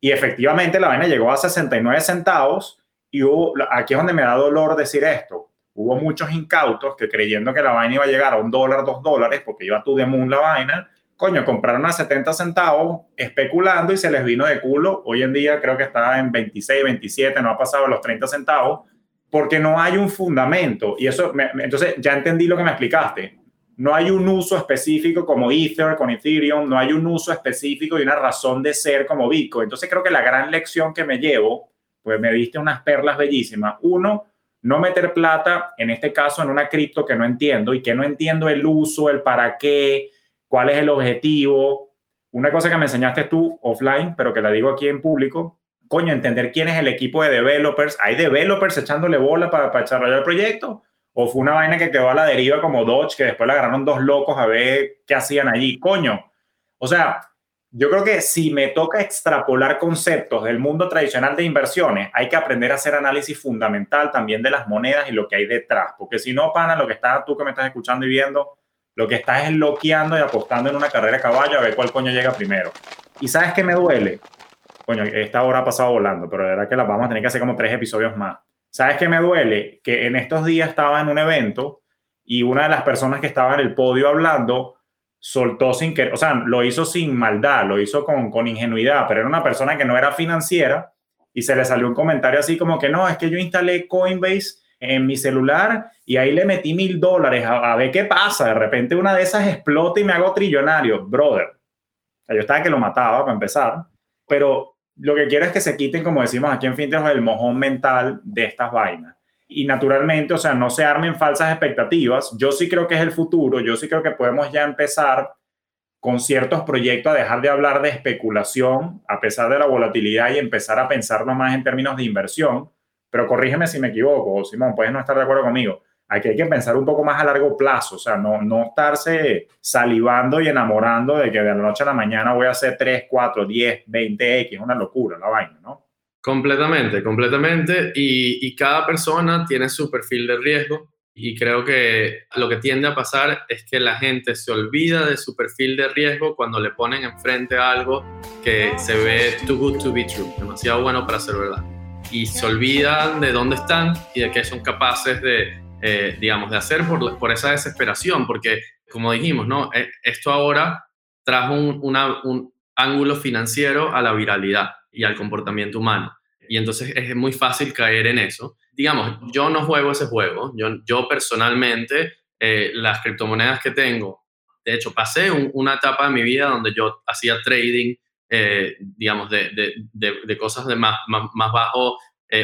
y efectivamente la vaina llegó a 69 centavos, y aquí es donde me da dolor decir esto, hubo muchos incautos que creyendo que la vaina iba a llegar a un dólar, dos dólares, porque iba to the moon la vaina, coño, compraron a 70 centavos especulando y se les vino de culo. Hoy en día creo que está en 26, 27, no ha pasado los 30 centavos, porque no hay un fundamento. Y eso, entonces ya entendí lo que me explicaste. No hay un uso específico como Ether con Ethereum, no hay un uso específico y una razón de ser como Bitcoin. Entonces creo que la gran lección que me llevo, pues me diste unas perlas bellísimas. Uno, no meter plata, en este caso, en una cripto que no entiendo y que no entiendo el uso, el para qué, cuál es el objetivo. Una cosa que me enseñaste tú offline, pero que la digo aquí en público, coño, entender quién es el equipo de developers. ¿Hay developers echándole bola para, para desarrollar el proyecto? ¿O fue una vaina que quedó a la deriva como Dodge, que después la agarraron dos locos a ver qué hacían allí? Coño. O sea, yo creo que si me toca extrapolar conceptos del mundo tradicional de inversiones, hay que aprender a hacer análisis fundamental también de las monedas y lo que hay detrás. Porque si no, pana, lo que está tú que me estás escuchando y viendo, lo que estás es loqueando y apostando en una carrera de caballo a ver cuál coño llega primero. ¿Y sabes qué me duele? coño, esta hora ha pasado volando, pero la verdad que la vamos a tener que hacer como tres episodios más. ¿Sabes qué me duele? Que en estos días estaba en un evento y una de las personas que estaba en el podio hablando soltó sin que, o sea, lo hizo sin maldad, lo hizo con, con ingenuidad, pero era una persona que no era financiera y se le salió un comentario así como que no, es que yo instalé Coinbase en mi celular y ahí le metí mil dólares a, a, ver qué pasa. De repente una de esas explota y me hago trillonario. Brother, yo estaba que lo mataba para empezar, pero lo que quiero es que se quiten, como decimos aquí en Fintech, el mojón mental de estas vainas. Y naturalmente, o sea, no se armen falsas expectativas. Yo sí creo que es el futuro, yo sí creo que podemos ya empezar con ciertos proyectos a dejar de hablar de especulación a pesar de la volatilidad y empezar a pensarlo más en términos de inversión. Pero corrígeme si me equivoco, Simón, puedes no estar de acuerdo conmigo aquí hay que pensar un poco más a largo plazo, o sea, no, no estarse salivando y enamorando de que de la noche a la mañana voy a hacer 3, 4, 10, 20X, es una locura la vaina, ¿no? Completamente, completamente. Y, y cada persona tiene su perfil de riesgo y creo que lo que tiende a pasar es que la gente se olvida de su perfil de riesgo cuando le ponen enfrente algo que se ve too good to be true, demasiado bueno para ser verdad. Y se olvidan de dónde están y de que son capaces de eh, digamos, de hacer por, por, esa desesperación, porque como dijimos, ¿no? E, esto ahora trajo un, un ángulo financiero a la viralidad y al comportamiento humano. Y entonces es muy fácil caer en eso. Digamos, yo no juego ese juego. Yo, yo personalmente, eh, las criptomonedas que tengo, de hecho, pasé una etapa de mi vida donde yo hacía trading, eh, digamos, de, de, de, cosas de más, más, más bajo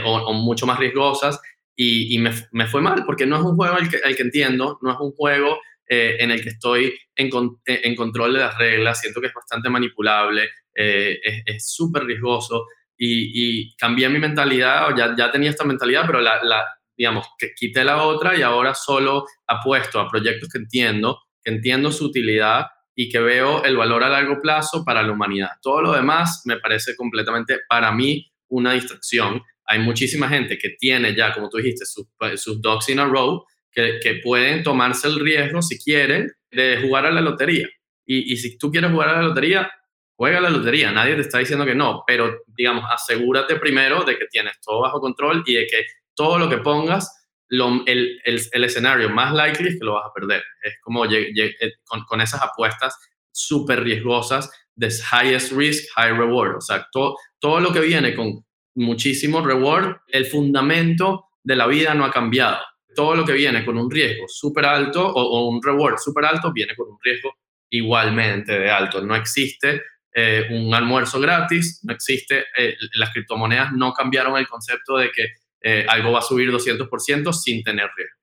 o, o, mucho más riesgosas y, me, me, fue mal porque no es un juego al que, al que entiendo, no es un juego eh, en el que estoy en, en, control de las reglas, siento que es bastante manipulable, eh, es súper riesgoso y, y, cambié mi mentalidad, ya, ya tenía esta mentalidad, pero la, la, digamos, que quité la otra y ahora solo apuesto a proyectos que entiendo, que entiendo su utilidad y que veo el valor a largo plazo para la humanidad. Todo lo demás me parece completamente, para mí, una distracción hay muchísima gente que tiene ya, como tú dijiste, sus, sus dogs in a row, que, que, pueden tomarse el riesgo, si quieren, de jugar a la lotería. Y, y, si tú quieres jugar a la lotería, juega a la lotería. Nadie te está diciendo que no, pero digamos, asegúrate primero de que tienes todo bajo control y de que todo lo que pongas, lo, el, el, el, escenario más likely es que lo vas a perder. Es como eh, con, con esas apuestas súper riesgosas de highest risk, high reward. O sea, todo, todo lo que viene con muchísimo reward, el fundamento de la vida no ha cambiado. Todo lo que viene con un riesgo súper alto o, un reward súper alto viene con un riesgo igualmente de alto. No existe eh, un almuerzo gratis, no existe, eh, las criptomonedas no cambiaron el concepto de que eh, algo va a subir 200% sin tener riesgo.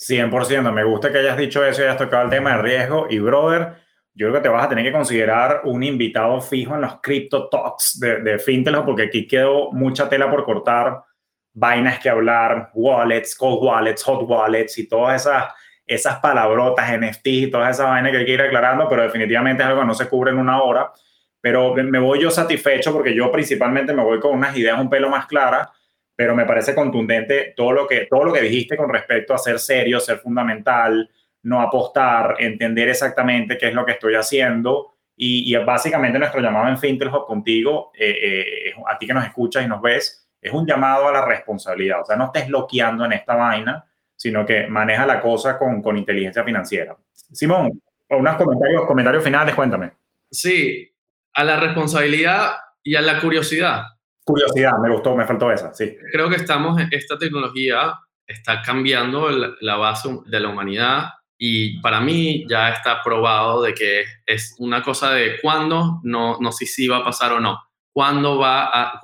100%, me gusta que hayas dicho eso y hayas tocado el tema de riesgo. Y, brother, yo creo que te vas a tener que considerar un invitado fijo en los Crypto Talks de, de porque aquí quedó mucha tela por cortar, vainas que hablar, wallets, cold wallets, hot wallets y todas esas, esas palabrotas, NFT y todas esas vainas que hay que ir aclarando, pero definitivamente es algo que no se cubre en una hora. Pero me voy yo satisfecho porque yo principalmente me voy con unas ideas un pelo más claras, pero me parece contundente todo lo que, todo lo que dijiste con respecto a ser serio, ser fundamental, no apostar, entender exactamente qué es lo que estoy haciendo. Y, básicamente nuestro llamado en Fintech contigo, eh, eh, a ti que nos escuchas y nos ves, es un llamado a la responsabilidad. O sea, no estés bloqueando en esta vaina, sino que maneja la cosa con, con inteligencia financiera. Simón, unos comentarios, comentarios finales, cuéntame. Sí, a la responsabilidad y a la curiosidad. Curiosidad, me gustó, me faltó esa, sí. Creo que estamos, esta tecnología está cambiando la base de la humanidad y para mí ya está probado de que es una cosa de cuándo, no, no sé si va a pasar o no, cuándo, va a,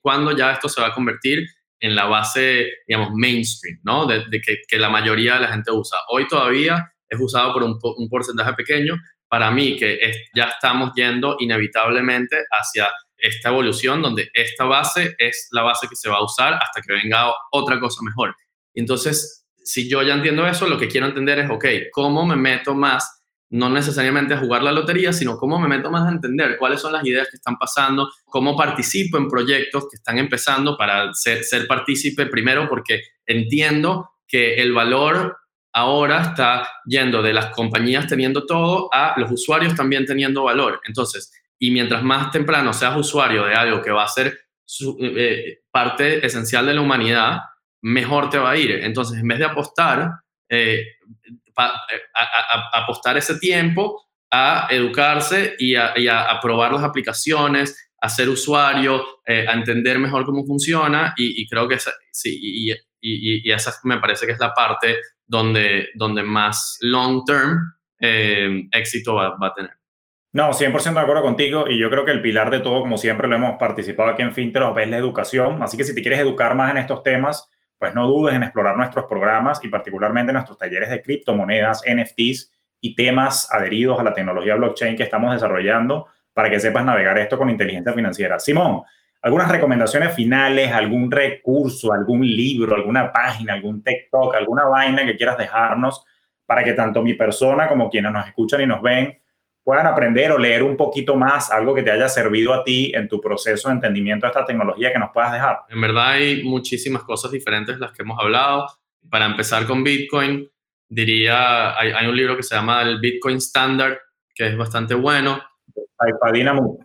cuándo, ya esto se va a convertir en la base, digamos, mainstream, ¿no? De, que, la mayoría de la gente usa. Hoy todavía es usado por un porcentaje pequeño. Para mí, que ya estamos yendo inevitablemente hacia esta evolución donde esta base es la base que se va a usar hasta que venga otra cosa mejor. Entonces, si yo ya entiendo eso, lo que quiero entender es, ok, ¿cómo me meto más no necesariamente a jugar la lotería, sino cómo me meto más a entender cuáles son las ideas que están pasando, cómo participo en proyectos que están empezando para ser, ser partícipe primero porque entiendo que el valor ahora está yendo de las compañías teniendo todo a los usuarios también teniendo valor. Entonces, y mientras más temprano seas usuario de algo que va a ser eh, parte esencial de la humanidad, mejor te va a ir. Entonces, en vez de apostar, eh, eh, a, apostar ese tiempo a educarse y a, probar las aplicaciones, a ser usuario, eh, a entender mejor cómo funciona y, creo que esa, sí, y, y, esa me parece que es la parte donde, donde más long term eh, éxito va, a tener. No, 100% de acuerdo contigo y yo creo que el pilar de todo, como siempre lo hemos participado aquí en Finteros, es la educación. Así que si te quieres educar más en estos temas, pues no dudes en explorar nuestros programas y particularmente nuestros talleres de criptomonedas, NFTs y temas adheridos a la tecnología blockchain que estamos desarrollando para que sepas navegar esto con inteligencia financiera. Simón, algunas recomendaciones finales, algún recurso, algún libro, alguna página, algún TikTok, alguna vaina que quieras dejarnos para que tanto mi persona como quienes nos escuchan y nos ven puedan aprender o leer un poquito más algo que te haya servido a ti en tu proceso de entendimiento de esta tecnología que nos puedas dejar? En verdad hay muchísimas cosas diferentes las que hemos hablado. Para empezar con Bitcoin, diría, hay, un libro que se llama el Bitcoin Standard, que es bastante bueno.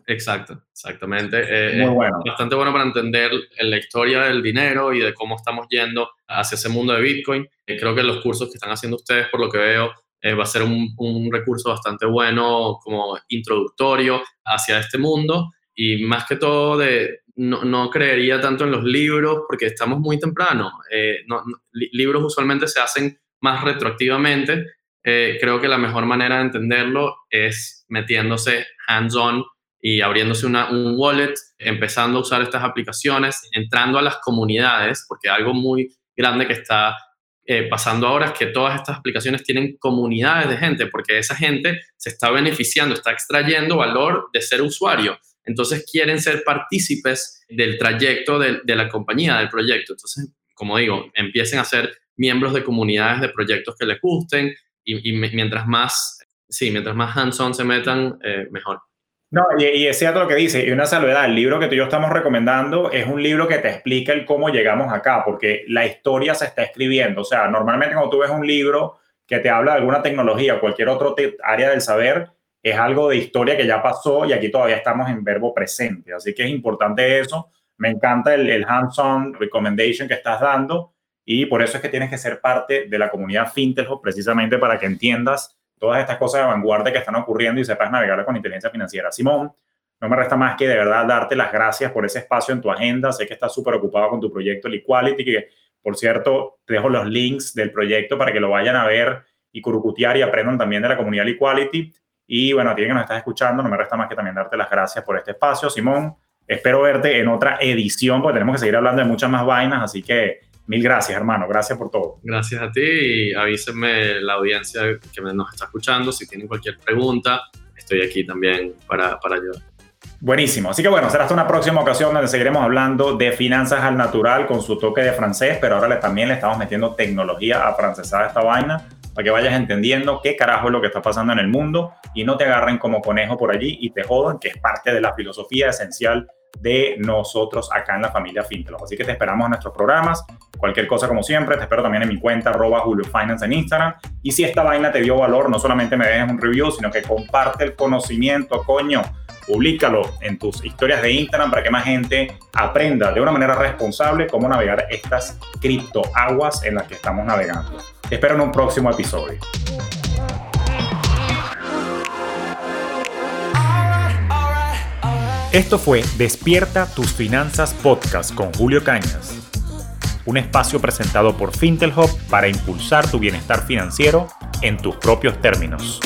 Exacto, exactamente. Eh, Muy bueno. bastante bueno para entender la historia del dinero y de cómo estamos yendo hacia ese mundo de Bitcoin. Eh, creo que los cursos que están haciendo ustedes, por lo que veo, eh, va a ser un, un, recurso bastante bueno como introductorio hacia este mundo y más que todo de, no, no creería tanto en los libros porque estamos muy temprano. Eh, libros usualmente se hacen más retroactivamente. Eh, creo que la mejor manera de entenderlo es metiéndose hands-on y abriéndose una, un wallet, empezando a usar estas aplicaciones, entrando a las comunidades, porque algo muy grande que está eh, pasando ahora es que todas estas aplicaciones tienen comunidades de gente, porque esa gente se está beneficiando, está extrayendo valor de ser usuario. Entonces quieren ser partícipes del trayecto de, la compañía, del proyecto. Entonces, como digo, empiecen a ser miembros de comunidades de proyectos que les gusten y, mientras más, sí, mientras más hands-on se metan, eh, mejor. No, y, es cierto lo que dice, y una salvedad, el libro que tú y yo estamos recomendando es un libro que te explica el cómo llegamos acá, porque la historia se está escribiendo. O sea, normalmente cuando tú ves un libro que te habla de alguna tecnología o cualquier otro área del saber, es algo de historia que ya pasó y aquí todavía estamos en verbo presente. Así que es importante eso. Me encanta el, el hands-on recommendation que estás dando y por eso es que tienes que ser parte de la comunidad fintech precisamente para que entiendas todas estas cosas de vanguardia que están ocurriendo y sepas navegar con inteligencia financiera. Simón, no me resta más que de verdad darte las gracias por ese espacio en tu agenda. Sé que estás súper ocupado con tu proyecto Liquality, que por cierto, te dejo los links del proyecto para que lo vayan a ver y curucutear y aprendan también de la comunidad Liquality. Y bueno, a ti que nos estás escuchando, no me resta más que también darte las gracias por este espacio, Simón. Espero verte en otra edición, porque tenemos que seguir hablando de muchas más vainas, así que Mil gracias, hermano. Gracias por todo. Gracias a ti y avísenme la audiencia que nos está escuchando. Si tienen cualquier pregunta, estoy aquí también para, para ayudar. Buenísimo. Así que bueno, será hasta una próxima ocasión donde seguiremos hablando de finanzas al natural con su toque de francés, pero ahora también le estamos metiendo tecnología a francesar esta vaina para que vayas entendiendo qué carajo es lo que está pasando en el mundo y no te agarren como conejo por allí y te jodan, que es parte de la filosofía esencial de nosotros acá en la familia Fintelos. Así que te esperamos en nuestros programas. Cualquier cosa, como siempre, te espero también en mi cuenta, arroba Julio Finance en Instagram. Y si esta vaina te dio valor, no solamente me dejes un review, sino que comparte el conocimiento, coño. Públicalo en tus historias de Instagram para que más gente aprenda de una manera responsable cómo navegar estas criptoaguas en las que estamos navegando. Te espero en un próximo episodio. Esto fue Despierta tus finanzas podcast con Julio Cañas, un espacio presentado por Fintel Hub para impulsar tu bienestar financiero en tus propios términos.